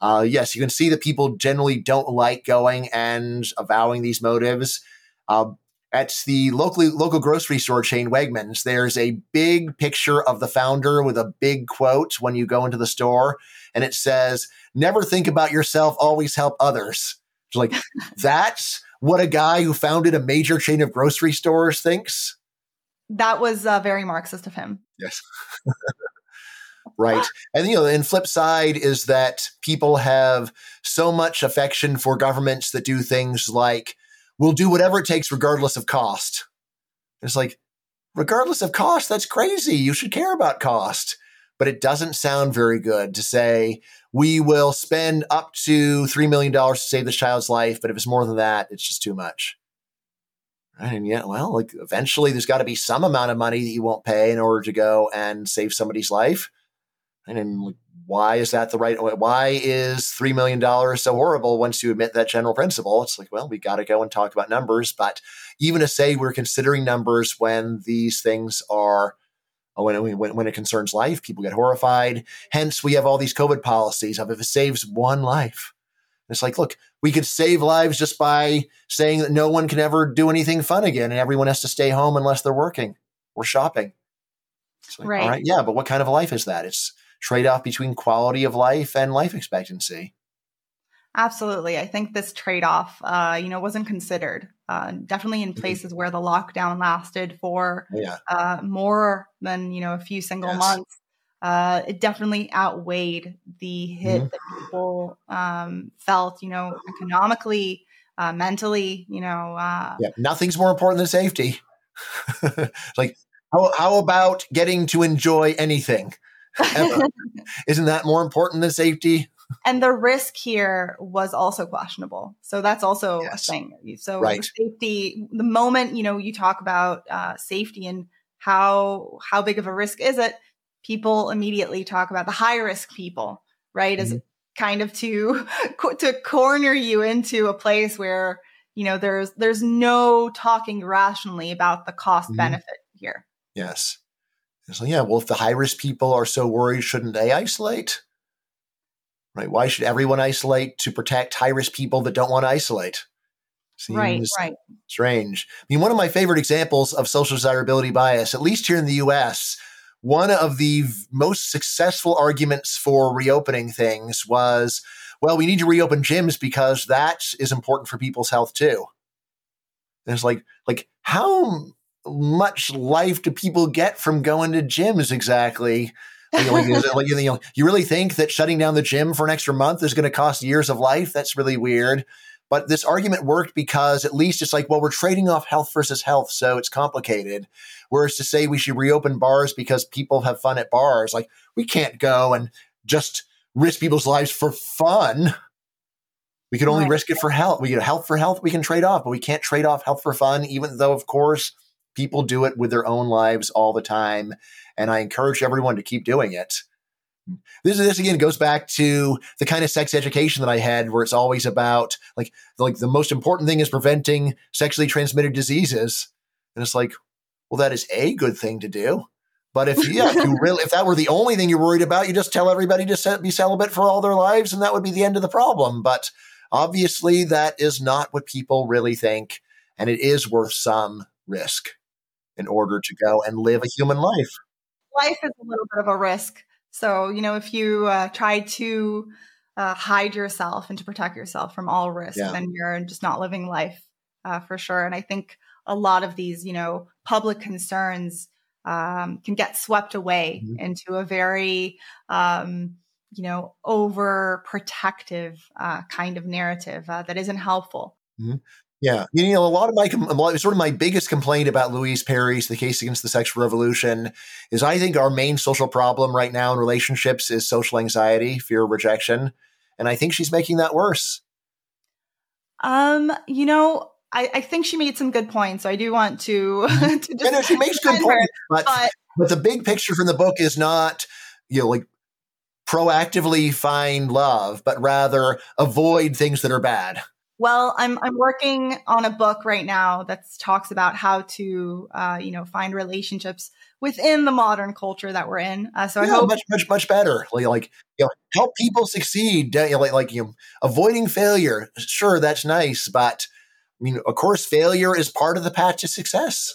uh, yes, you can see that people generally don't like going and avowing these motives. Uh, at the locally local grocery store chain Wegmans, there's a big picture of the founder with a big quote when you go into the store, and it says, "Never think about yourself, always help others." It's like that's what a guy who founded a major chain of grocery stores thinks. That was uh, very Marxist of him. Yes. right. And you know, and flip side is that people have so much affection for governments that do things like we'll do whatever it takes regardless of cost. It's like, regardless of cost, that's crazy. You should care about cost. But it doesn't sound very good to say, we will spend up to $3 million to save this child's life. But if it's more than that, it's just too much. Right? And yet, well, like eventually there's got to be some amount of money that you won't pay in order to go and save somebody's life. And then why is that the right way? Why is $3 million so horrible once you admit that general principle? It's like, well, we got to go and talk about numbers. But even to say we're considering numbers when these things are, Uh, when, when, when it concerns life, people get horrified. Hence, we have all these COVID policies of if it saves one life. It's like, look, we could save lives just by saying that no one can ever do anything fun again and everyone has to stay home unless they're working or shopping. Like, right. All right. Yeah. But what kind of life is that? It's, trade off between quality of life and life expectancy. Absolutely. I think this trade off, uh, you know, wasn't considered. Uh, definitely in mm-hmm. places where the lockdown lasted for yeah. uh, more than, you know, a few single yes. months. Uh, it definitely outweighed the hit mm-hmm. that people um, felt, you know, economically, uh, mentally, you know. Uh, yeah, nothing's more important than safety. like, how, how about getting to enjoy anything? Isn't that more important than safety? And the risk here was also questionable. So that's also yes. a thing. So right. safety, the moment, you know, you talk about uh, safety and how, how big of a risk is it? People immediately talk about the high risk people, right? Mm-hmm. As kind of to, to corner you into a place where, you know, there's, there's no talking rationally about the cost mm-hmm. benefit here. Yes. So, yeah, well, if the high risk people are so worried, shouldn't they isolate? Right? Why should everyone isolate to protect high risk people that don't want to isolate? Seems right, right. Strange. I mean, one of my favorite examples of social desirability bias, at least here in the US, one of the most successful arguments for reopening things was, well, we need to reopen gyms because that is important for people's health too. And it's like, like how much life do people get from going to gyms exactly? Like, like, you, know, you really think that shutting down the gym for an extra month is going to cost years of life? That's really weird. But this argument worked because at least it's like, well, we're trading off health versus health, so it's complicated. Whereas to say we should reopen bars because people have fun at bars, like we can't go and just risk people's lives for fun. We could only right. risk it for health. We get health for health, we can trade off, but we can't trade off health for fun, even though, of course, People do it with their own lives all the time. And I encourage everyone to keep doing it. This this again goes back to the kind of sex education that I had, where it's always about like like the most important thing is preventing sexually transmitted diseases, and it's like, well, that is a good thing to do. But if yeah, if you really if that were the only thing you're worried about, you just tell everybody to be celibate for all their lives, and that would be the end of the problem. But obviously, that is not what people really think, and it is worth some risk in order to go and live a human life. Life is a little bit of a risk. So, you know, if you uh, try to uh, hide yourself and to protect yourself from all risk, yeah. then you're just not living life uh, for sure. And I think a lot of these, you know, public concerns um, can get swept away mm-hmm. into a very, um, you know, overprotective uh, kind of narrative uh, that isn't helpful. Mm-hmm. Yeah, you know, a lot of my sort of my biggest complaint about Louise Perry's "The Case Against the Sexual Revolution" is I think our main social problem right now in relationships is social anxiety, fear of rejection, and I think she's making that worse. Um, you know, I, I think she made some good points. So I do want to. to just I know she makes good points, but, but but the big picture from the book is not you know like proactively find love, but rather avoid things that are bad? Well, I'm I'm working on a book right now that talks about how to uh, you know find relationships within the modern culture that we're in. Uh, so yeah, I hope much much much better. Like, like you know, help people succeed. You know, like like you know, avoiding failure. Sure, that's nice, but I mean, of course, failure is part of the path to success.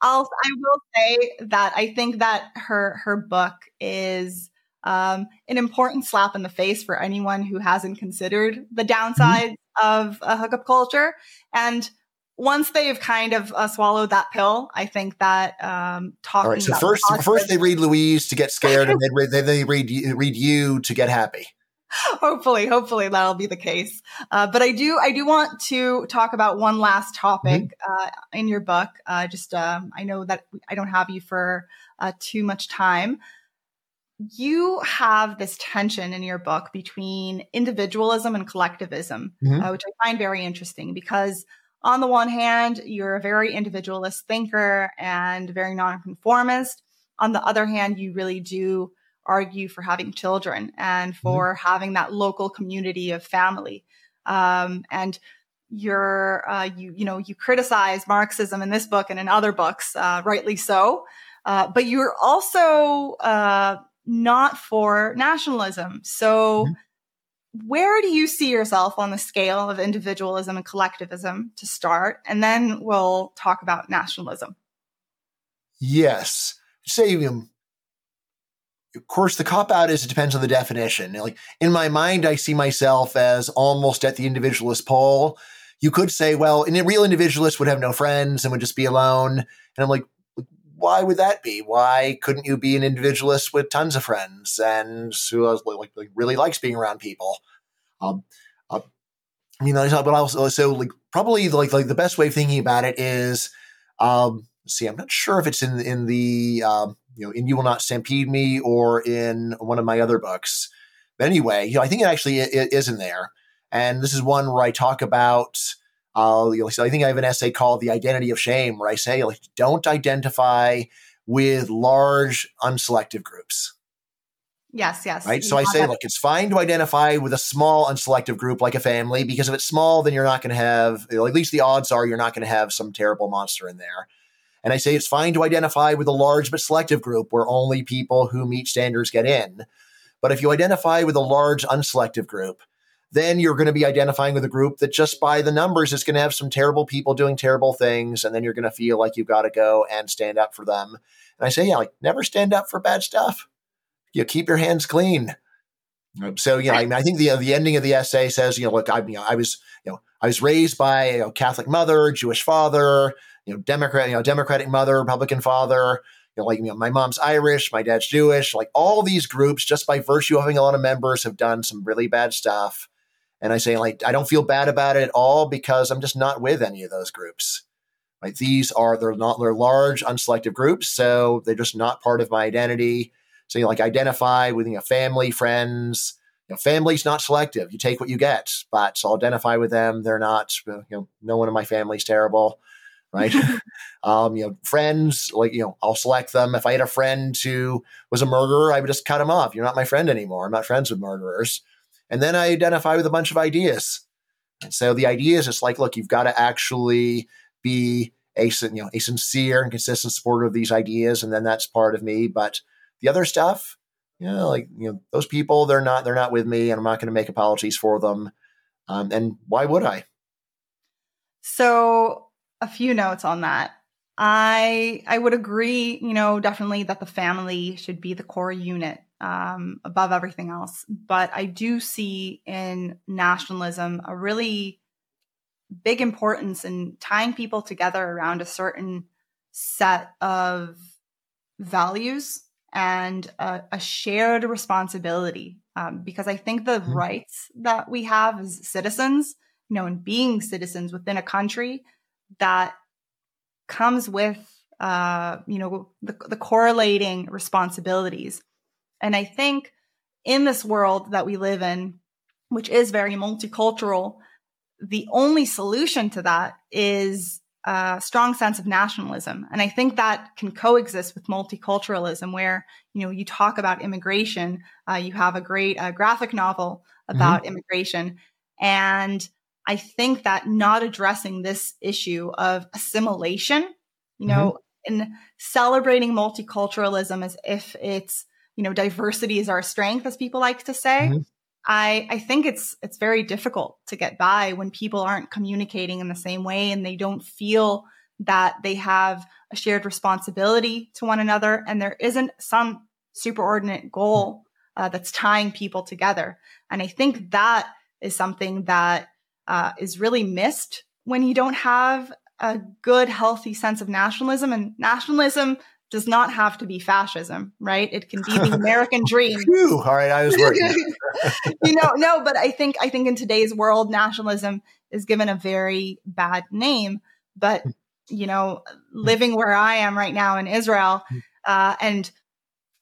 I'll I will say that I think that her her book is um, an important slap in the face for anyone who hasn't considered the mm-hmm. downsides mm-hmm. Of a hookup culture. And once they've kind of uh, swallowed that pill, I think that um, talking. All right. So first, first they read Louise to get scared, and then read, they read read you to get happy. hopefully, hopefully that'll be the case. Uh, but I do, I do want to talk about one last topic mm-hmm. uh, in your book. Uh, just, um, I know that I don't have you for uh, too much time you have this tension in your book between individualism and collectivism, mm-hmm. uh, which I find very interesting because, on the one hand, you're a very individualist thinker and very nonconformist. On the other hand, you really do argue for having children and mm-hmm. for mm-hmm. having that local community of family. Um, and you're, uh, you, you know, you criticize Marxism in this book and in other books, uh, rightly so. Uh, but you're also uh, not for nationalism. So, mm-hmm. where do you see yourself on the scale of individualism and collectivism to start? And then we'll talk about nationalism. Yes. Say, um, of course, the cop out is it depends on the definition. Like in my mind, I see myself as almost at the individualist pole. You could say, well, a real individualist would have no friends and would just be alone. And I'm like, why would that be? Why couldn't you be an individualist with tons of friends and who like, like really likes being around people? Um, uh, I mean, but also so like probably like like the best way of thinking about it is, um, see, I'm not sure if it's in in the um, you know in You Will Not Stampede Me or in one of my other books. But anyway, you know, I think it actually is in there, and this is one where I talk about I'll, you know, so I think I have an essay called "The Identity of Shame," where I say, like, don't identify with large unselective groups. Yes, yes. Right. So I say, look, it's fine to identify with a small unselective group like a family because if it's small, then you're not going to have, you know, at least the odds are you're not going to have some terrible monster in there. And I say it's fine to identify with a large but selective group where only people who meet standards get in. But if you identify with a large unselective group, then you're going to be identifying with a group that just by the numbers is going to have some terrible people doing terrible things. And then you're going to feel like you've got to go and stand up for them. And I say, yeah, like never stand up for bad stuff. You know, keep your hands clean. So, you know, I, mean, I think the, the ending of the essay says, you know, look, I, you know, I was, you know, I was raised by a you know, Catholic mother, Jewish father, you know, Democrat, you know, Democratic mother, Republican father, you know, like you know, my mom's Irish, my dad's Jewish, like all these groups, just by virtue of having a lot of members, have done some really bad stuff. And I say, like, I don't feel bad about it at all because I'm just not with any of those groups. Right? These are they're not they're large, unselective groups, so they're just not part of my identity. So you know, like identify with you know family, friends. You know, family's not selective. You take what you get, but so I'll identify with them. They're not. You know, no one in my family's terrible, right? um, you know, friends like you know, I'll select them. If I had a friend who was a murderer, I would just cut him off. You're not my friend anymore. I'm not friends with murderers. And then I identify with a bunch of ideas. And so the idea is it's like, look, you've got to actually be a, you know, a sincere and consistent supporter of these ideas. And then that's part of me. But the other stuff, you know, like, you know, those people, they're not, they're not with me and I'm not going to make apologies for them. Um, and why would I? So a few notes on that. I I would agree, you know, definitely that the family should be the core unit um, above everything else. But I do see in nationalism a really big importance in tying people together around a certain set of values and a, a shared responsibility. Um, because I think the mm-hmm. rights that we have as citizens, you know, and being citizens within a country that comes with, uh, you know, the, the correlating responsibilities and I think in this world that we live in, which is very multicultural, the only solution to that is a strong sense of nationalism. And I think that can coexist with multiculturalism, where, you know, you talk about immigration. Uh, you have a great uh, graphic novel about mm-hmm. immigration. And I think that not addressing this issue of assimilation, you know, mm-hmm. and celebrating multiculturalism as if it's, you know, diversity is our strength, as people like to say. Mm-hmm. I, I think it's it's very difficult to get by when people aren't communicating in the same way and they don't feel that they have a shared responsibility to one another and there isn't some superordinate goal uh, that's tying people together. And I think that is something that uh, is really missed when you don't have a good, healthy sense of nationalism. And nationalism does not have to be fascism, right? It can be the American dream. Phew, all right, I was worried. you know, no, but I think I think in today's world, nationalism is given a very bad name. But you know, living where I am right now in Israel, uh, and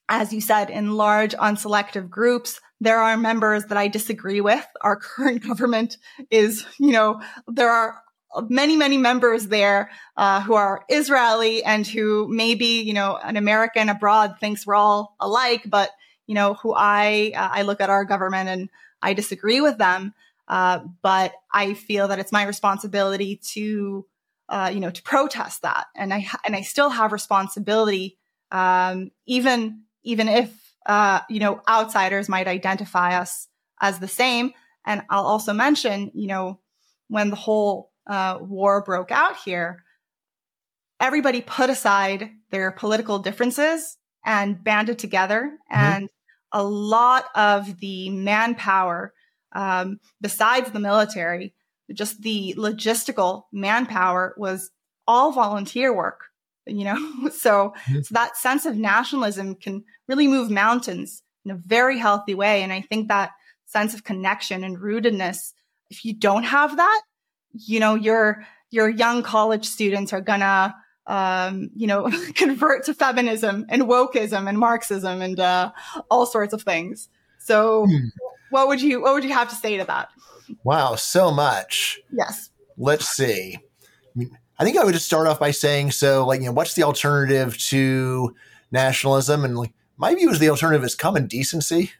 as you said, in large unselective groups, there are members that I disagree with. Our current government is, you know, there are many, many members there uh, who are Israeli and who maybe, you know, an American abroad thinks we're all alike, but, you know, who I, uh, I look at our government and I disagree with them. Uh, but I feel that it's my responsibility to, uh, you know, to protest that. And I, and I still have responsibility, um, even, even if, uh, you know, outsiders might identify us as the same. And I'll also mention, you know, when the whole uh, war broke out here, everybody put aside their political differences and banded together. Mm-hmm. And a lot of the manpower, um, besides the military, just the logistical manpower was all volunteer work you know so mm-hmm. so that sense of nationalism can really move mountains in a very healthy way and i think that sense of connection and rootedness if you don't have that you know, your, your young college students are gonna, um, you know, convert to feminism and wokeism and Marxism and, uh, all sorts of things. So hmm. what would you, what would you have to say to that? Wow. So much. Yes. Let's see. I think I would just start off by saying, so like, you know, what's the alternative to nationalism? And like, my view is the alternative is common decency.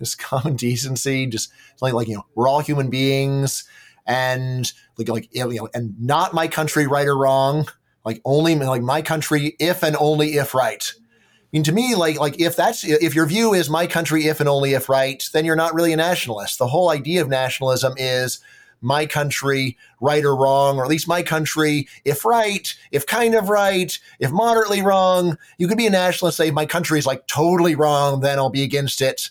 Is common decency, just like, like, you know, we're all human beings and like, like you know, and not my country, right or wrong. Like only like my country, if and only if right. I mean, to me, like like if that's if your view is my country, if and only if right, then you're not really a nationalist. The whole idea of nationalism is my country, right or wrong, or at least my country, if right, if kind of right, if moderately wrong. You could be a nationalist, say my country is like totally wrong, then I'll be against it.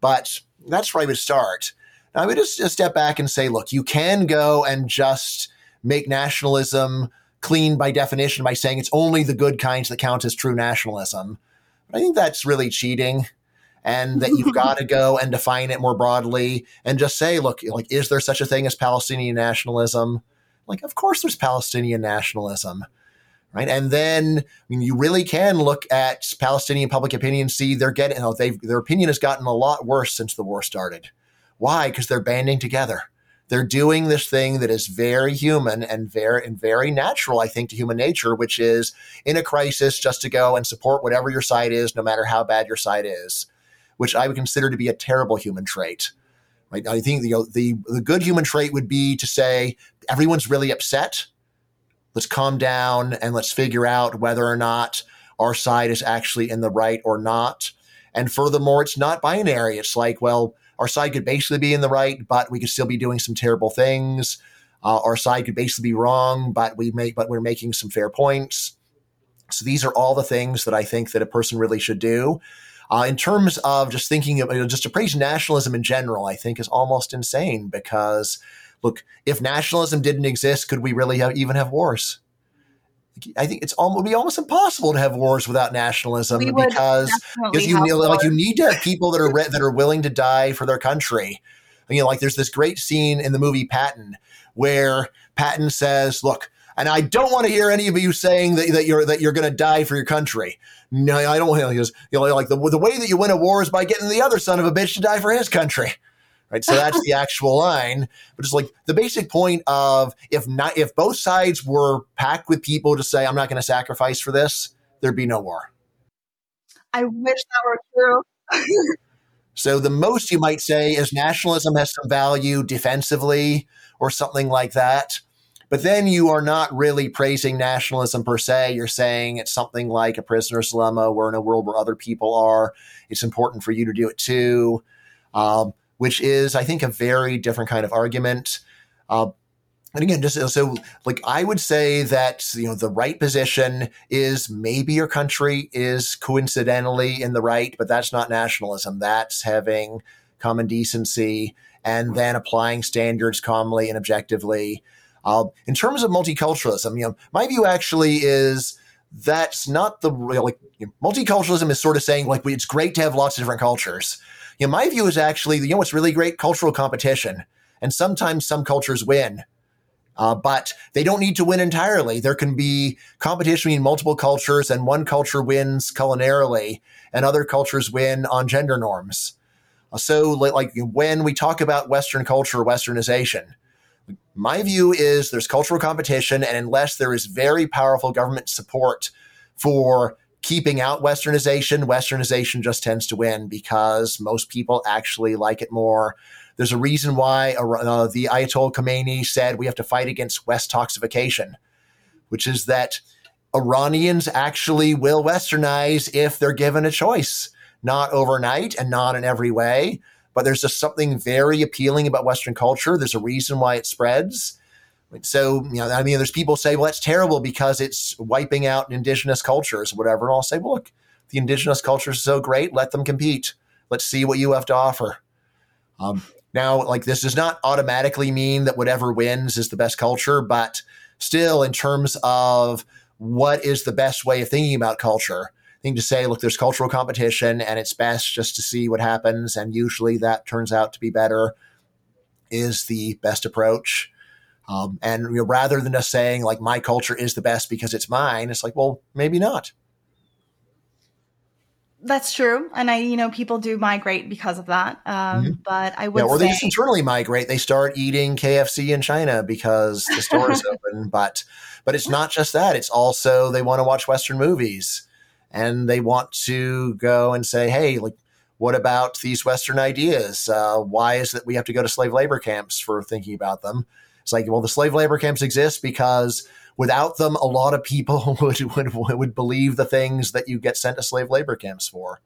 But that's where I would start. Now, I would just, just step back and say, look, you can go and just make nationalism clean by definition by saying it's only the good kinds that count as true nationalism. But I think that's really cheating and that you've got to go and define it more broadly and just say, look, like, is there such a thing as Palestinian nationalism? Like, of course there's Palestinian nationalism. Right. And then, I mean, you really can look at Palestinian public opinion, see they're getting, you know, their opinion has gotten a lot worse since the war started. Why? Because they're banding together. They're doing this thing that is very human and very and very natural, I think, to human nature, which is in a crisis just to go and support whatever your side is, no matter how bad your side is, which I would consider to be a terrible human trait. Right? I think the, the the good human trait would be to say everyone's really upset. Let's calm down and let's figure out whether or not our side is actually in the right or not. And furthermore, it's not binary. It's like, well, our side could basically be in the right, but we could still be doing some terrible things. Uh, our side could basically be wrong, but we make but we're making some fair points. So these are all the things that I think that a person really should do. Uh, in terms of just thinking of you know, just to praise nationalism in general, I think is almost insane because look, if nationalism didn't exist, could we really have, even have wars? I think it's almost be almost impossible to have wars without nationalism because because you need, like you need to have people that are re- that are willing to die for their country. You know, like there's this great scene in the movie Patton where Patton says, "Look, and I don't want to hear any of you saying that, that you're that you're going to die for your country. No, I don't. Want to hear. He goes, you know, like the the way that you win a war is by getting the other son of a bitch to die for his country." Right? So that's the actual line. But it's like the basic point of if not if both sides were packed with people to say I'm not going to sacrifice for this, there'd be no war. I wish that were true. so the most you might say is nationalism has some value defensively or something like that. But then you are not really praising nationalism per se. You're saying it's something like a prisoner's dilemma. We're in a world where other people are. It's important for you to do it too. Um, which is, I think, a very different kind of argument. Uh, and again, just so like I would say that you know the right position is maybe your country is coincidentally in the right, but that's not nationalism. That's having common decency and then applying standards calmly and objectively. Uh, in terms of multiculturalism, you know, my view actually is that's not the like you know, multiculturalism is sort of saying like it's great to have lots of different cultures. You know, my view is actually, you know, what's really great cultural competition, and sometimes some cultures win. Uh, but they don't need to win entirely. There can be competition between multiple cultures, and one culture wins culinarily, and other cultures win on gender norms. Uh, so, like when we talk about Western culture, Westernization, my view is there's cultural competition, and unless there is very powerful government support for keeping out westernization, westernization just tends to win because most people actually like it more. There's a reason why uh, the Ayatollah Khomeini said we have to fight against Westoxification, which is that Iranians actually will westernize if they're given a choice, not overnight and not in every way. But there's just something very appealing about Western culture. There's a reason why it spreads. So, you know, I mean, there's people say, well, that's terrible because it's wiping out indigenous cultures or whatever. And I'll say, well, look, the indigenous cultures are so great. Let them compete. Let's see what you have to offer. Um, now, like, this does not automatically mean that whatever wins is the best culture, but still, in terms of what is the best way of thinking about culture, I think to say, look, there's cultural competition and it's best just to see what happens. And usually that turns out to be better is the best approach. Um, and you know, rather than just saying like my culture is the best because it's mine, it's like, well, maybe not. That's true, and I, you know, people do migrate because of that. Um, mm-hmm. But I would, yeah, or they just internally migrate. They start eating KFC in China because the store is open. But, but it's not just that. It's also they want to watch Western movies, and they want to go and say, hey, like, what about these Western ideas? Uh, why is that we have to go to slave labor camps for thinking about them? It's like, well, the slave labor camps exist because without them, a lot of people would, would, would believe the things that you get sent to slave labor camps for.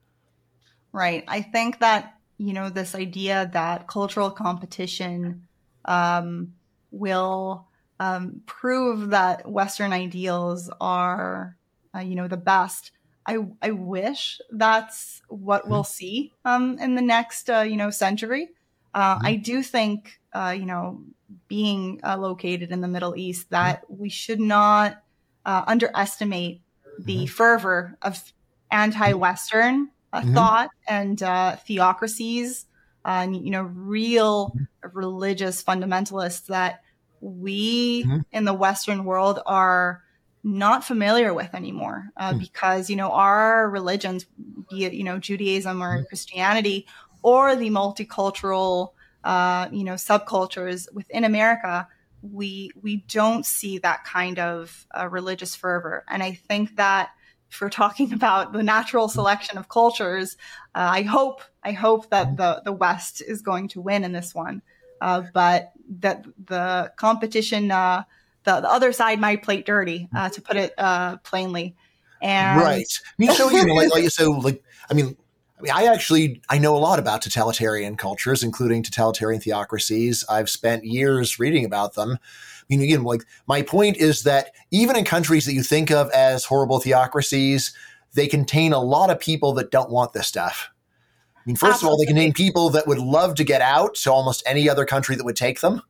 Right. I think that, you know, this idea that cultural competition um, will um, prove that Western ideals are, uh, you know, the best. I, I wish that's what mm-hmm. we'll see um, in the next, uh, you know, century. Uh, mm-hmm. I do think, uh, you know, being uh, located in the Middle East that we should not uh, underestimate the mm-hmm. fervor of anti-Western uh, mm-hmm. thought and uh, theocracies, and you know, real mm-hmm. religious fundamentalists that we mm-hmm. in the Western world are not familiar with anymore, uh, mm. because you know our religions, be it you know Judaism or mm-hmm. Christianity, or the multicultural uh, you know, subcultures within America, we we don't see that kind of uh, religious fervor. And I think that if we're talking about the natural selection of cultures, uh, I hope I hope that the the West is going to win in this one. Uh, but that the competition, uh, the the other side might play dirty, uh, to put it uh, plainly. And right. I mean, so you know, like, like so, like I mean, I mean, I actually I know a lot about totalitarian cultures, including totalitarian theocracies. I've spent years reading about them. I mean, again, like my point is that even in countries that you think of as horrible theocracies, they contain a lot of people that don't want this stuff. I mean, first Absolutely. of all, they contain people that would love to get out to almost any other country that would take them.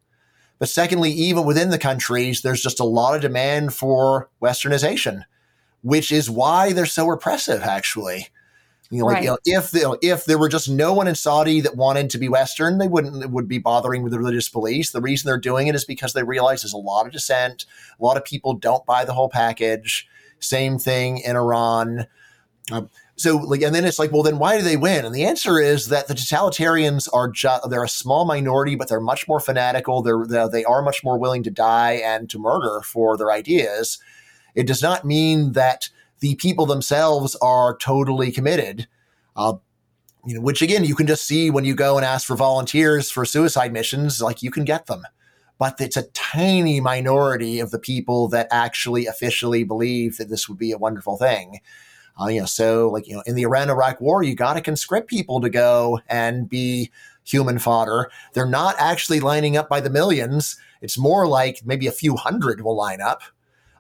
But secondly, even within the countries, there's just a lot of demand for westernization, which is why they're so repressive, actually. You know, like, right. you know, if the, if there were just no one in Saudi that wanted to be Western, they wouldn't would be bothering with the religious police. The reason they're doing it is because they realize there's a lot of dissent. A lot of people don't buy the whole package. Same thing in Iran. Uh, so like, and then it's like, well, then why do they win? And the answer is that the totalitarians are just, they're a small minority, but they're much more fanatical. They're, they're, they are much more willing to die and to murder for their ideas. It does not mean that the people themselves are totally committed. Uh, you know, which again, you can just see when you go and ask for volunteers for suicide missions, like you can get them. But it's a tiny minority of the people that actually officially believe that this would be a wonderful thing. Uh, you know, so like, you know, in the Iran Iraq war, you got to conscript people to go and be human fodder. They're not actually lining up by the millions. It's more like maybe a few hundred will line up.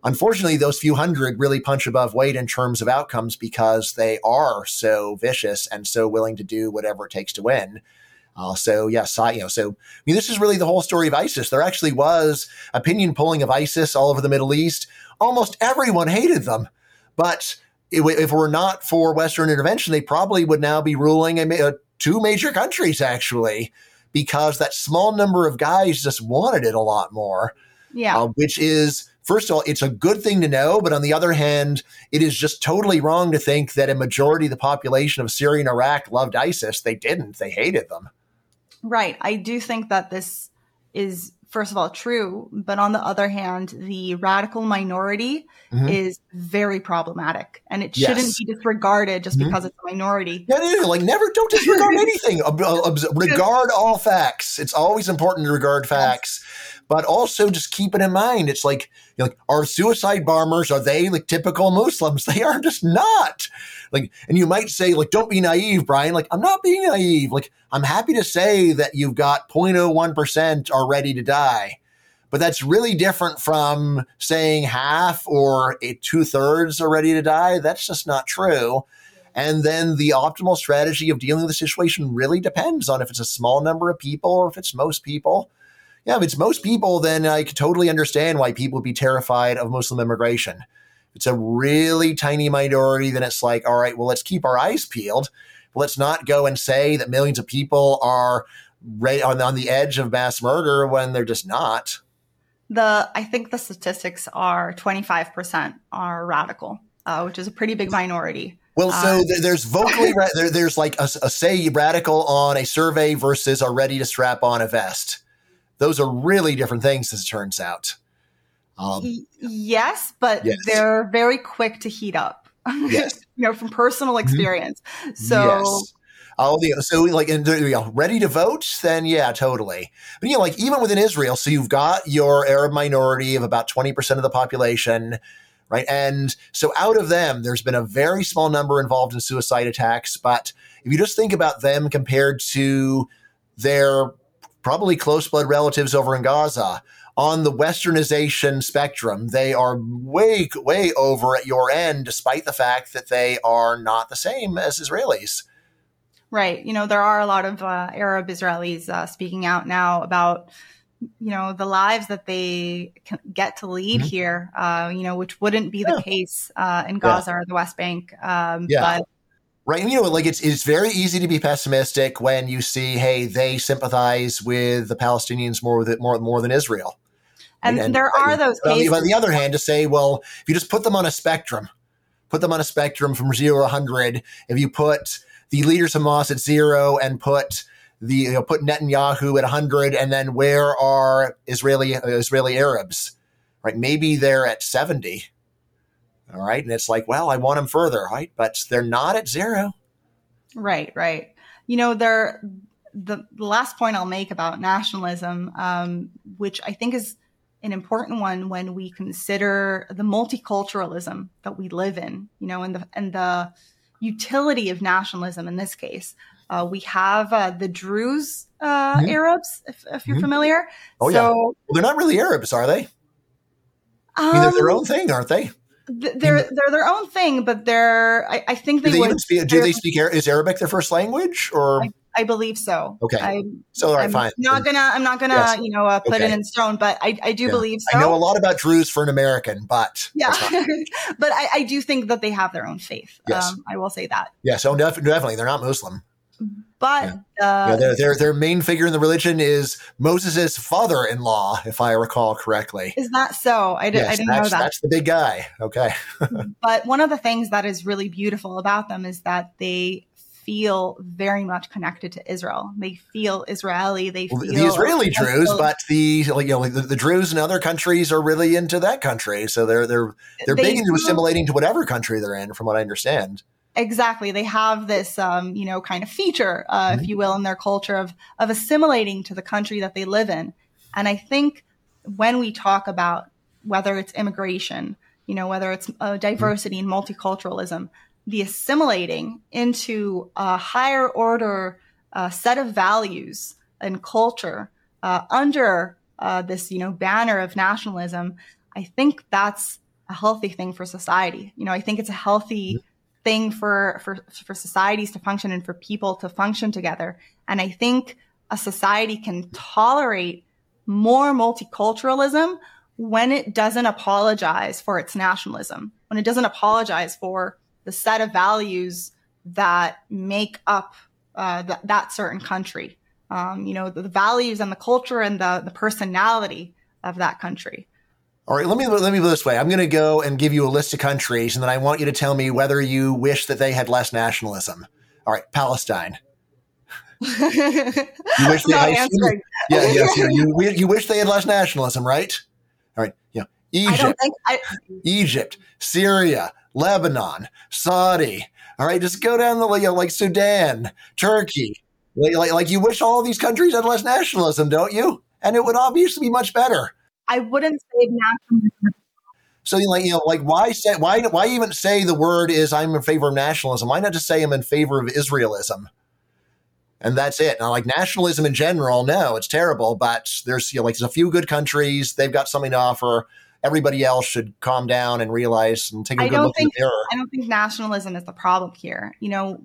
Unfortunately, those few hundred really punch above weight in terms of outcomes because they are so vicious and so willing to do whatever it takes to win. Uh, so yes, I, you know, so I mean, this is really the whole story of ISIS. There actually was opinion polling of ISIS all over the Middle East. Almost everyone hated them, but if it were not for Western intervention, they probably would now be ruling a, a, two major countries actually, because that small number of guys just wanted it a lot more. Yeah, uh, which is first of all, it's a good thing to know, but on the other hand, it is just totally wrong to think that a majority of the population of Syria and Iraq loved ISIS. They didn't. They hated them. Right. I do think that this is first of all true, but on the other hand, the radical minority mm-hmm. is very problematic and it yes. shouldn't be disregarded just mm-hmm. because it's a minority. Yeah, no, no, like never don't disregard anything. regard all facts. It's always important to regard facts. But also just keep it in mind. It's like, you know, like are suicide bombers, are they like typical Muslims? They are just not. Like, and you might say, like, don't be naive, Bryan. Like, I'm not being naive. Like, I'm happy to say that you've got 0.01% are ready to die. But that's really different from saying half or two thirds are ready to die. That's just not true. And then the optimal strategy of dealing with the situation really depends on if it's a small number of people or if it's most people. Yeah, if it's most people, then I could totally understand why people would be terrified of Muslim immigration it's a really tiny minority, then it's like, all right, well, let's keep our eyes peeled. Let's not go and say that millions of people are right on, on the edge of mass murder when they're just not. The I think the statistics are 25% are radical, uh, which is a pretty big minority. Well, so uh, there's vocally there, there's like a, a say radical on a survey versus a ready to strap on a vest. Those are really different things, as it turns out. Um, yes, but yes. they're very quick to heat up. Yes. you know, from personal mm-hmm. experience. So. Yes. Oh, the, so like, and you know, ready to vote? Then yeah, totally. But you know, like even within Israel, so you've got your Arab minority of about twenty percent of the population, right? And so out of them, there's been a very small number involved in suicide attacks. But if you just think about them compared to their probably close blood relatives over in Gaza, on the westernization spectrum, they are way, way over at your end, despite the fact that they are not the same as Israelis. Right. You know, there are a lot of uh, Arab Israelis uh, speaking out now about, you know, the lives that they get to lead mm-hmm. here, uh, you know, which wouldn't be yeah. the case uh, in Gaza yeah. or the West Bank. Um, yeah. But right? And you know, like it's it's very easy to be pessimistic when you see, hey, they sympathize with the Palestinians more with it more more than Israel. And, and there are those cases. On the other hand, to say, well, if you just put them on a spectrum, put them on a spectrum from zero to 100, if you put the leaders of Hamas at zero and put the you know, put Netanyahu at 100, and then where are Israeli uh, Israeli Arabs? Right? Maybe they're at 70. All right, and it's like, well, I want them further, right? But they're not at zero. Right, right. You know, they're the, the last point I'll make about nationalism, um, which I think is an important one when we consider the multiculturalism that we live in, you know, and the and the utility of nationalism in this case. Uh, we have uh, the Druze uh, mm-hmm. Arabs, if, if you're mm-hmm. familiar. Oh so, yeah, well, they're not really Arabs, are they? Um, I mean, they're their own thing, aren't they? They're they're their own thing, but they're. I, I think they, do they would. Even speak, do they speak? Is Arabic their first language, or I, I believe so. Okay. I, so all right, I'm fine. Not gonna. I'm not gonna. Yes. You know, uh, put okay. it in stone, but I, I do yeah. believe so. I know a lot about Druze for an American, but yeah, but I, I, do think that they have their own faith. Yes. Um, I will say that. Yes. Oh, def- definitely, they're not Muslim. But Yeah. uh, Yeah, their, their their main figure in the religion is Moses' father-in-law, if I recall correctly. is that so? I, did, I Yes, didn't know that's, that. that's the big guy. Okay. But one of the things that is really beautiful about them is that they feel very much connected to Israel. They feel Israeli. They Well, feel the Israeli Druze, but the like you know like the, the Druze in other countries are really into that country, so they're they're they're They big into assimilating to whatever country they're in, from what I understand. Exactly. They have this um, you know kind of feature uh, Mm-hmm. if you will in their culture of of assimilating to the country that they live in. And i think when we talk about whether it's immigration you know whether it's uh, diversity and multiculturalism the assimilating into a higher order uh, set of values and culture uh, under uh, this you know banner of nationalism i think that's a healthy thing for society. You know i think it's a healthy thing for for for societies to function and for people to function together. And i think a society can tolerate more multiculturalism when it doesn't apologize for its nationalism when it doesn't apologize for the set of values that make up uh, th- that certain country. Um, you know the, the values and the culture and the, the personality of that country All right, let me let me it this way. I'm going to go and give you a list of countries, and then I want you to tell me whether you wish that they had less nationalism. All right, Palestine. you wish they had- answering. Yeah, yes, you, you you wish they had less nationalism, right? All right, yeah, Egypt, I, Egypt, Syria, Lebanon, Saudi. All right, just go down the you know, like Sudan, Turkey. Like, like, like you wish all these countries had less nationalism, don't you? And it would obviously be much better. I wouldn't say nationalism. So, you like, you know, like why say why why even say the word is I'm in favor of nationalism? Why not just say I'm in favor of Israelism? And that's it. Now, like nationalism in general, no, it's terrible. But there's you know, like there's a few good countries. They've got something to offer. Everybody else should calm down and realize and take a I good look think- in the mirror. I don't think nationalism is the problem here. You know,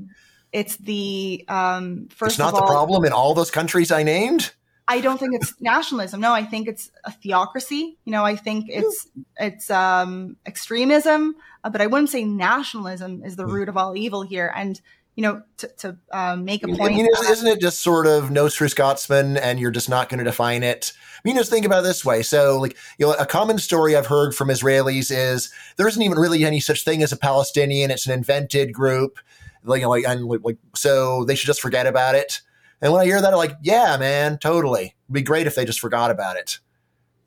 it's the um, first It's not of the problem in all those countries I named. I don't think it's nationalism. No, I think it's a theocracy. You know, I think it's it's um, extremism. Uh, but I wouldn't say nationalism is the root of all evil here. And you know, to, to uh, make a point. mean, is- isn't it just sort of no true Scotsman and you're just not going to define it? I mean, just think about it this way. So, like, you know, a common story I've heard from Israelis is there isn't even really any such thing as a Palestinian. It's an invented group. Like, you know, like, and like, so they should just forget about it. And when I hear that, I'm like, yeah, man, totally. It'd be great if they just forgot about it.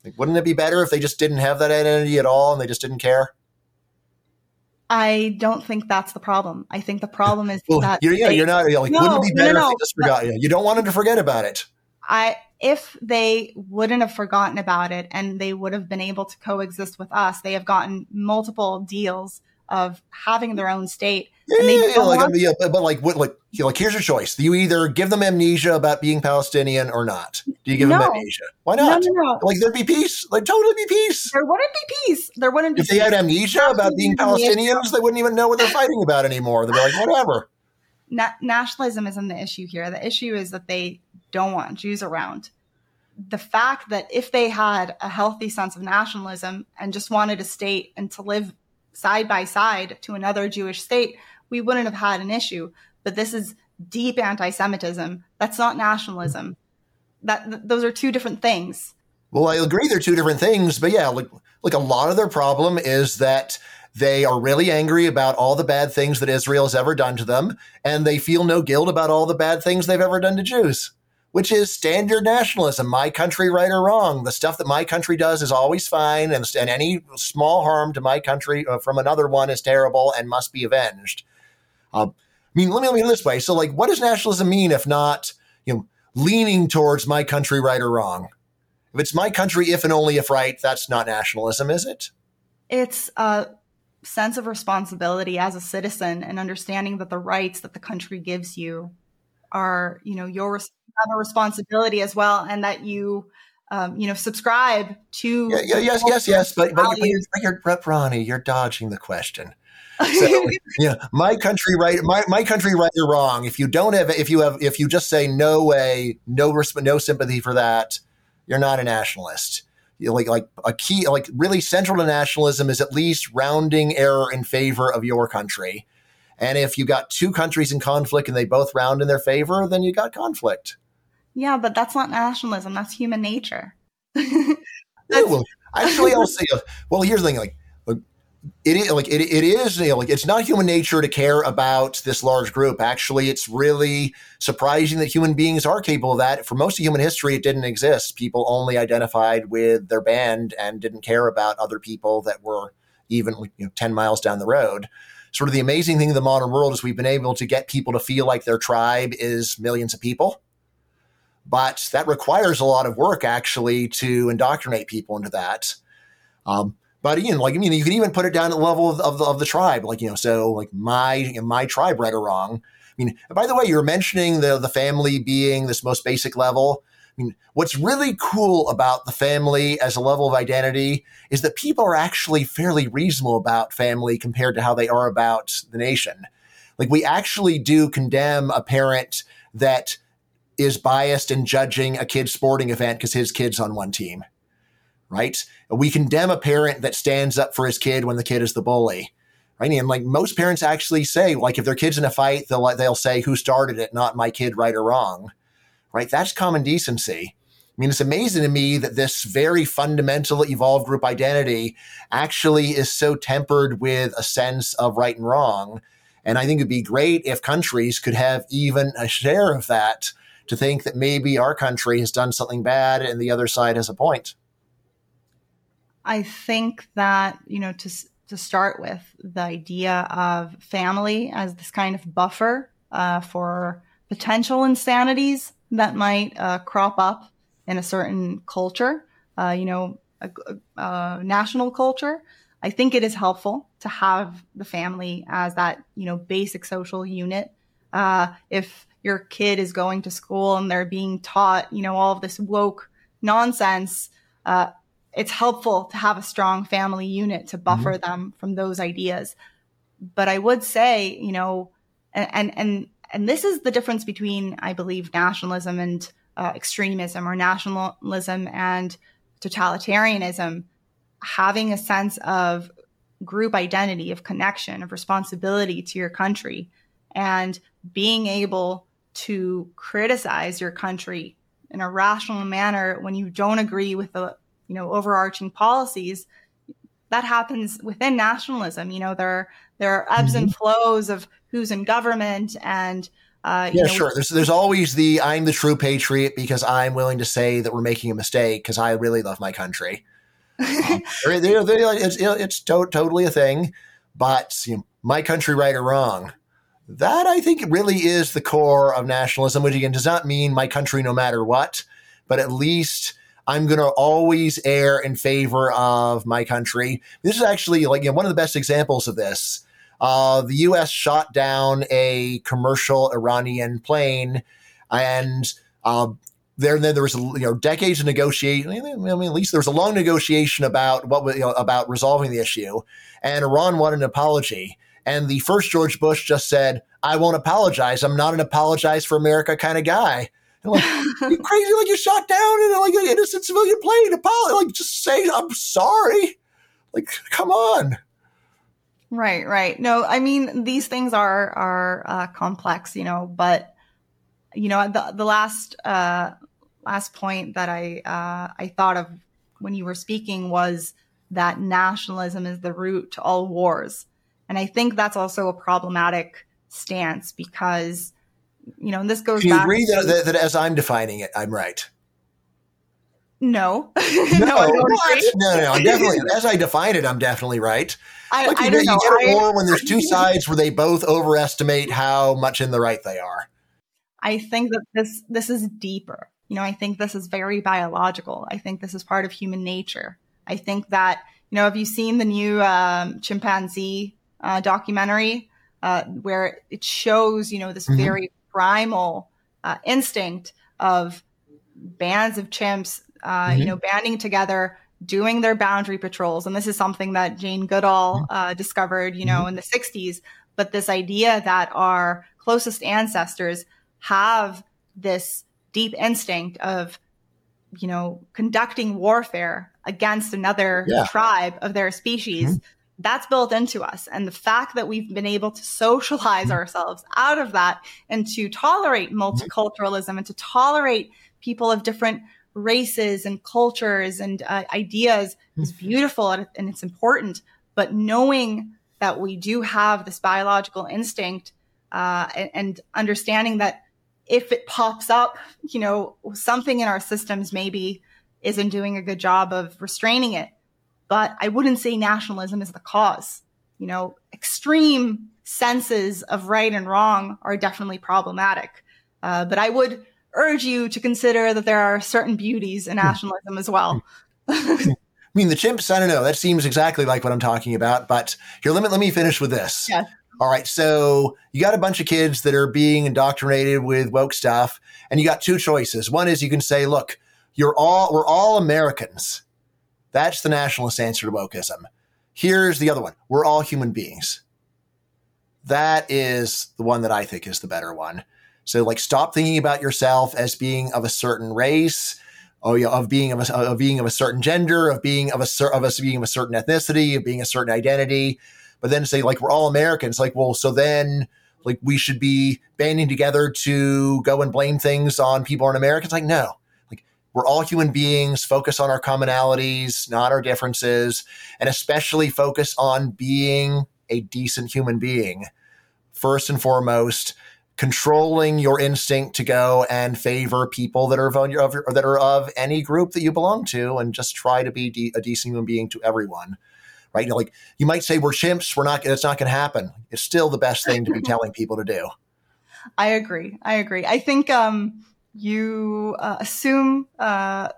Like, wouldn't it be better if they just didn't have that identity at all and they just didn't care? I don't think that's the problem. I think the problem is Well, that you're, yeah, they- you're not, you're like, No, wouldn't it be better no, if they just forgot? Yeah, you don't want them to forget about it. I if they wouldn't have forgotten about it and they would have been able to coexist with us, they have gotten multiple deals of having their own state. And they yeah, like, yeah, but, but like, what, like, you know, like, here's your choice. You either give them amnesia about being Palestinian or not. Do you give them amnesia? Why not? no, no. Like, there'd be peace. Like, totally be peace. There wouldn't be peace. There wouldn't be If they had amnesia about being Palestinians, they wouldn't even know what they're fighting about anymore. They'd be like, whatever. Na- nationalism isn't the issue here. The issue is that they don't want Jews around. The fact that if they had a healthy sense of nationalism and just wanted a state and to live side by side to another Jewish state, we wouldn't have had an issue. But this is deep anti-Semitism. That's not nationalism. That th- those are two different things. Well, I agree they're two different things, but yeah, like, like a lot of their problem is that they are really angry about all the bad things that Israel has ever done to them, and they feel no guilt about all the bad things they've ever done to Jews, which is standard nationalism. My country, right or wrong. The stuff that my country does is always fine, and, and any small harm to my country uh, from another one is terrible and must be avenged. Um, I mean, let me let me this way. So, like, what does nationalism mean if not, you know, leaning towards my country, right or wrong? If it's my country, if and only if right, that's not nationalism, is it? It's a sense of responsibility as a citizen and understanding that the rights that the country gives you are, you know, your res- you have a responsibility as well, and that you, um, you know, subscribe to. Yeah, yeah, yes, yes, yes. But but, but, you're, but you're, but Ronnie, you're dodging the question. So, yeah, my country right, my, my country right or wrong. If you don't have, if you have, if you just say no way, no resp- no sympathy for that, you're not a nationalist. You know, like like a key, like really central to nationalism is at least rounding error in favor of your country. And if you got two countries in conflict and they both round in their favor, then you got conflict. Yeah, but that's not nationalism. That's human nature. well, actually, I'll say, uh, well, here's the thing: like, it is like it, it is you know, like it's not human nature to care about this large group. Actually, it's really surprising that human beings are capable of that. For most of human history, it didn't exist. People only identified with their band and didn't care about other people that were even you know, ten miles down the road. Sort of the amazing thing in the modern world is we've been able to get people to feel like their tribe is millions of people. But that requires a lot of work actually to indoctrinate people into that. Um, but you know, like I mean, you can even put it down at the level of, of, the, of the tribe, like you know, so like my my tribe right or wrong. I mean, by the way, you're mentioning the the family being this most basic level. I mean, what's really cool about the family as a level of identity is that people are actually fairly reasonable about family compared to how they are about the nation. Like we actually do condemn a parent that is biased in judging a kid's sporting event because his kid's on one team right? We condemn a parent that stands up for his kid when the kid is the bully. Right. And like most parents actually say, like if their kid's in a fight, they'll they'll say who started it, not my kid, right or wrong. Right. That's common decency. I mean, it's amazing to me that this very fundamental evolved group identity actually is so tempered with a sense of right and wrong. And I think it'd be great if countries could have even a share of that to think that maybe our country has done something bad and the other side has a point. I think that, you know, to, to start with, the idea of family as this kind of buffer uh, for potential insanities that might uh, crop up in a certain culture, uh, you know, a, a, national culture. I think it is helpful to have the family as that, you know, basic social unit. Uh, if your kid is going to school and they're being taught, you know, all of this woke nonsense, uh, it's helpful to have a strong family unit to buffer mm-hmm. them from those ideas. But I would say, you know, and, and, and, and this is the difference between, I believe, nationalism and uh, extremism or nationalism and totalitarianism. Having a sense of group identity, of connection, of responsibility to your country, and being able to criticize your country in a rational manner when you don't agree with the you know, overarching policies, that happens within nationalism. You know, there there are ebbs mm-hmm. and flows of who's in government and uh, yeah, know, sure. There's there's always the I'm the true patriot because I'm willing to say that we're making a mistake because I really love my country. um, they're, they're, they're, it's, it's to- totally a thing, but you know, my country, right or wrong, that I think really is the core of nationalism. Which again does not mean my country no matter what, but at least I'm going to always err in favor of my country. This is actually like you know, one of the best examples of this. Uh, the U.S. shot down a commercial Iranian plane, and uh, there then there was you know decades of negotiation. I mean, at least there was a long negotiation about what you know, about resolving the issue, and Iran wanted an apology. And the first George Bush just said, "I won't apologize. I'm not an apologize for America kind of guy." like, you crazy? Like you shot down in like an innocent civilian plane. Apology. Like just say I'm sorry. Like come on. Right, right. No, I mean these things are are uh, complex, you know. But you know, the the last uh, last point that I uh, I thought of when you were speaking was that nationalism is the root to all wars, and I think that's also a problematic stance because you know, and this goes. Do you agree that, that, that, as I'm defining it, I'm right? No, no, no, no, no, I'm definitely as I define it, I'm definitely right. I, like I you, don't you know. get a war when there's two sides where they both overestimate how much in the right they are. I think that this this is deeper. You know, I think this is very biological. I think this is part of human nature. I think that you know, have you seen the new um, chimpanzee uh, documentary uh, where it shows you know this mm-hmm. very primal uh, instinct of bands of chimps, uh, mm-hmm. you know, banding together, doing their boundary patrols. And this is something that Jane Goodall mm-hmm. uh, discovered, you know, mm-hmm. in the 60s. But this idea that our closest ancestors have this deep instinct of, you know, conducting warfare against another yeah. tribe of their species. Mm-hmm. That's built into us. And the fact that we've been able to socialize mm-hmm. ourselves out of that and to tolerate mm-hmm. multiculturalism and to tolerate people of different races and cultures and uh, ideas is mm-hmm. beautiful and, and it's important. But knowing that we do have this biological instinct uh, and, and understanding that if it pops up, you know, something in our systems maybe isn't doing a good job of restraining it. But I wouldn't say nationalism is the cause. You know, extreme senses of right and wrong are definitely problematic. Uh, but I would urge you to consider that there are certain beauties in hmm. nationalism as well. I mean, the chimps, I don't know. That seems exactly like what I'm talking about. But here, let me, let me finish with this. Yeah. All right. So you got a bunch of kids that are being indoctrinated with woke stuff, and you got two choices. One is you can say, look, you're all, we're all Americans. That's the nationalist answer to wokeism. Here's the other one. We're all human beings. That is the one that I think is the better one. So like stop thinking about yourself as being of a certain race, oh, yeah, of being of a, of being of a certain gender, of being of a of us being of a certain ethnicity, of being a certain identity but then say like we're all Americans, like well, so then like we should be banding together to go and blame things on people aren't Americans. Like no, we're all human beings. Focus on our commonalities, not our differences, and especially focus on being a decent human being first and foremost controlling your instinct to go and favor people that are of, that are of any group that you belong to and just try to be de- a decent human being to everyone right? You know, like you might say we're chimps, we're not, it's not going to happen. It's still the best thing to be telling people to do. I agree. I agree. I think um, you uh, assume uh,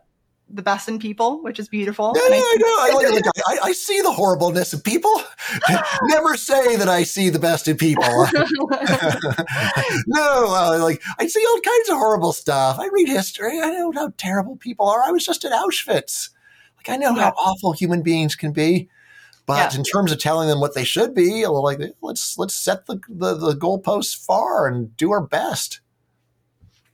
the best in people, which is beautiful. Yeah, I, know. I, like, I, I, see the horribleness of people. Never say that I see the best in people. no, uh, like I see all kinds of horrible stuff. I read history. I know how terrible people are. I was just at Auschwitz. Like I know yeah. how awful human beings can be. But yeah. in terms of telling them what they should be, like let's let's set the, the the goalposts far and do our best.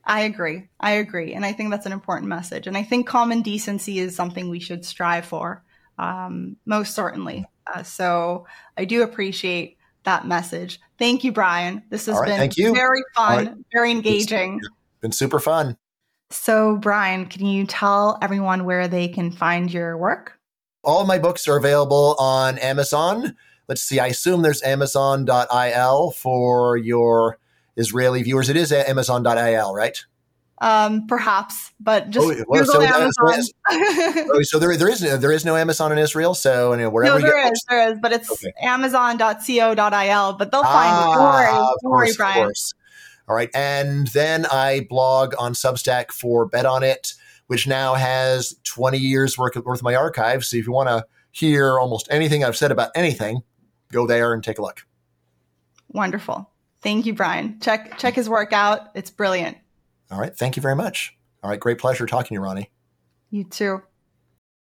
I agree. I agree, and I think that's an important message. And I think common decency is something we should strive for, um, most certainly. Uh, so I do appreciate that message. Thank you, Bryan. This has right, been very fun, right. very engaging. It's been super fun. So, Bryan, can you tell everyone where they can find your work? all my books are available on Amazon. Let's see, I assume there's Amazon.il for your Israeli viewers. It is Amazon.il, right? Um, perhaps, but just oh, well, Google so Amazon. oh, so there, there is there is no Amazon in Israel. So you know, wherever no, there is, there is, but it's okay. Amazon.co.il. But they'll find ah, it. Don't worry, don't worry, Bryan. All right, and then I blog on Substack for Bet on It which now has 20 years worth of, worth of my archives. So if you want to hear almost anything I've said about anything, go there and take a look. Wonderful. Thank you, Bryan. Check check his work out. It's brilliant. All right. Thank you very much. All right. Great pleasure talking to you, Ronnie. You too.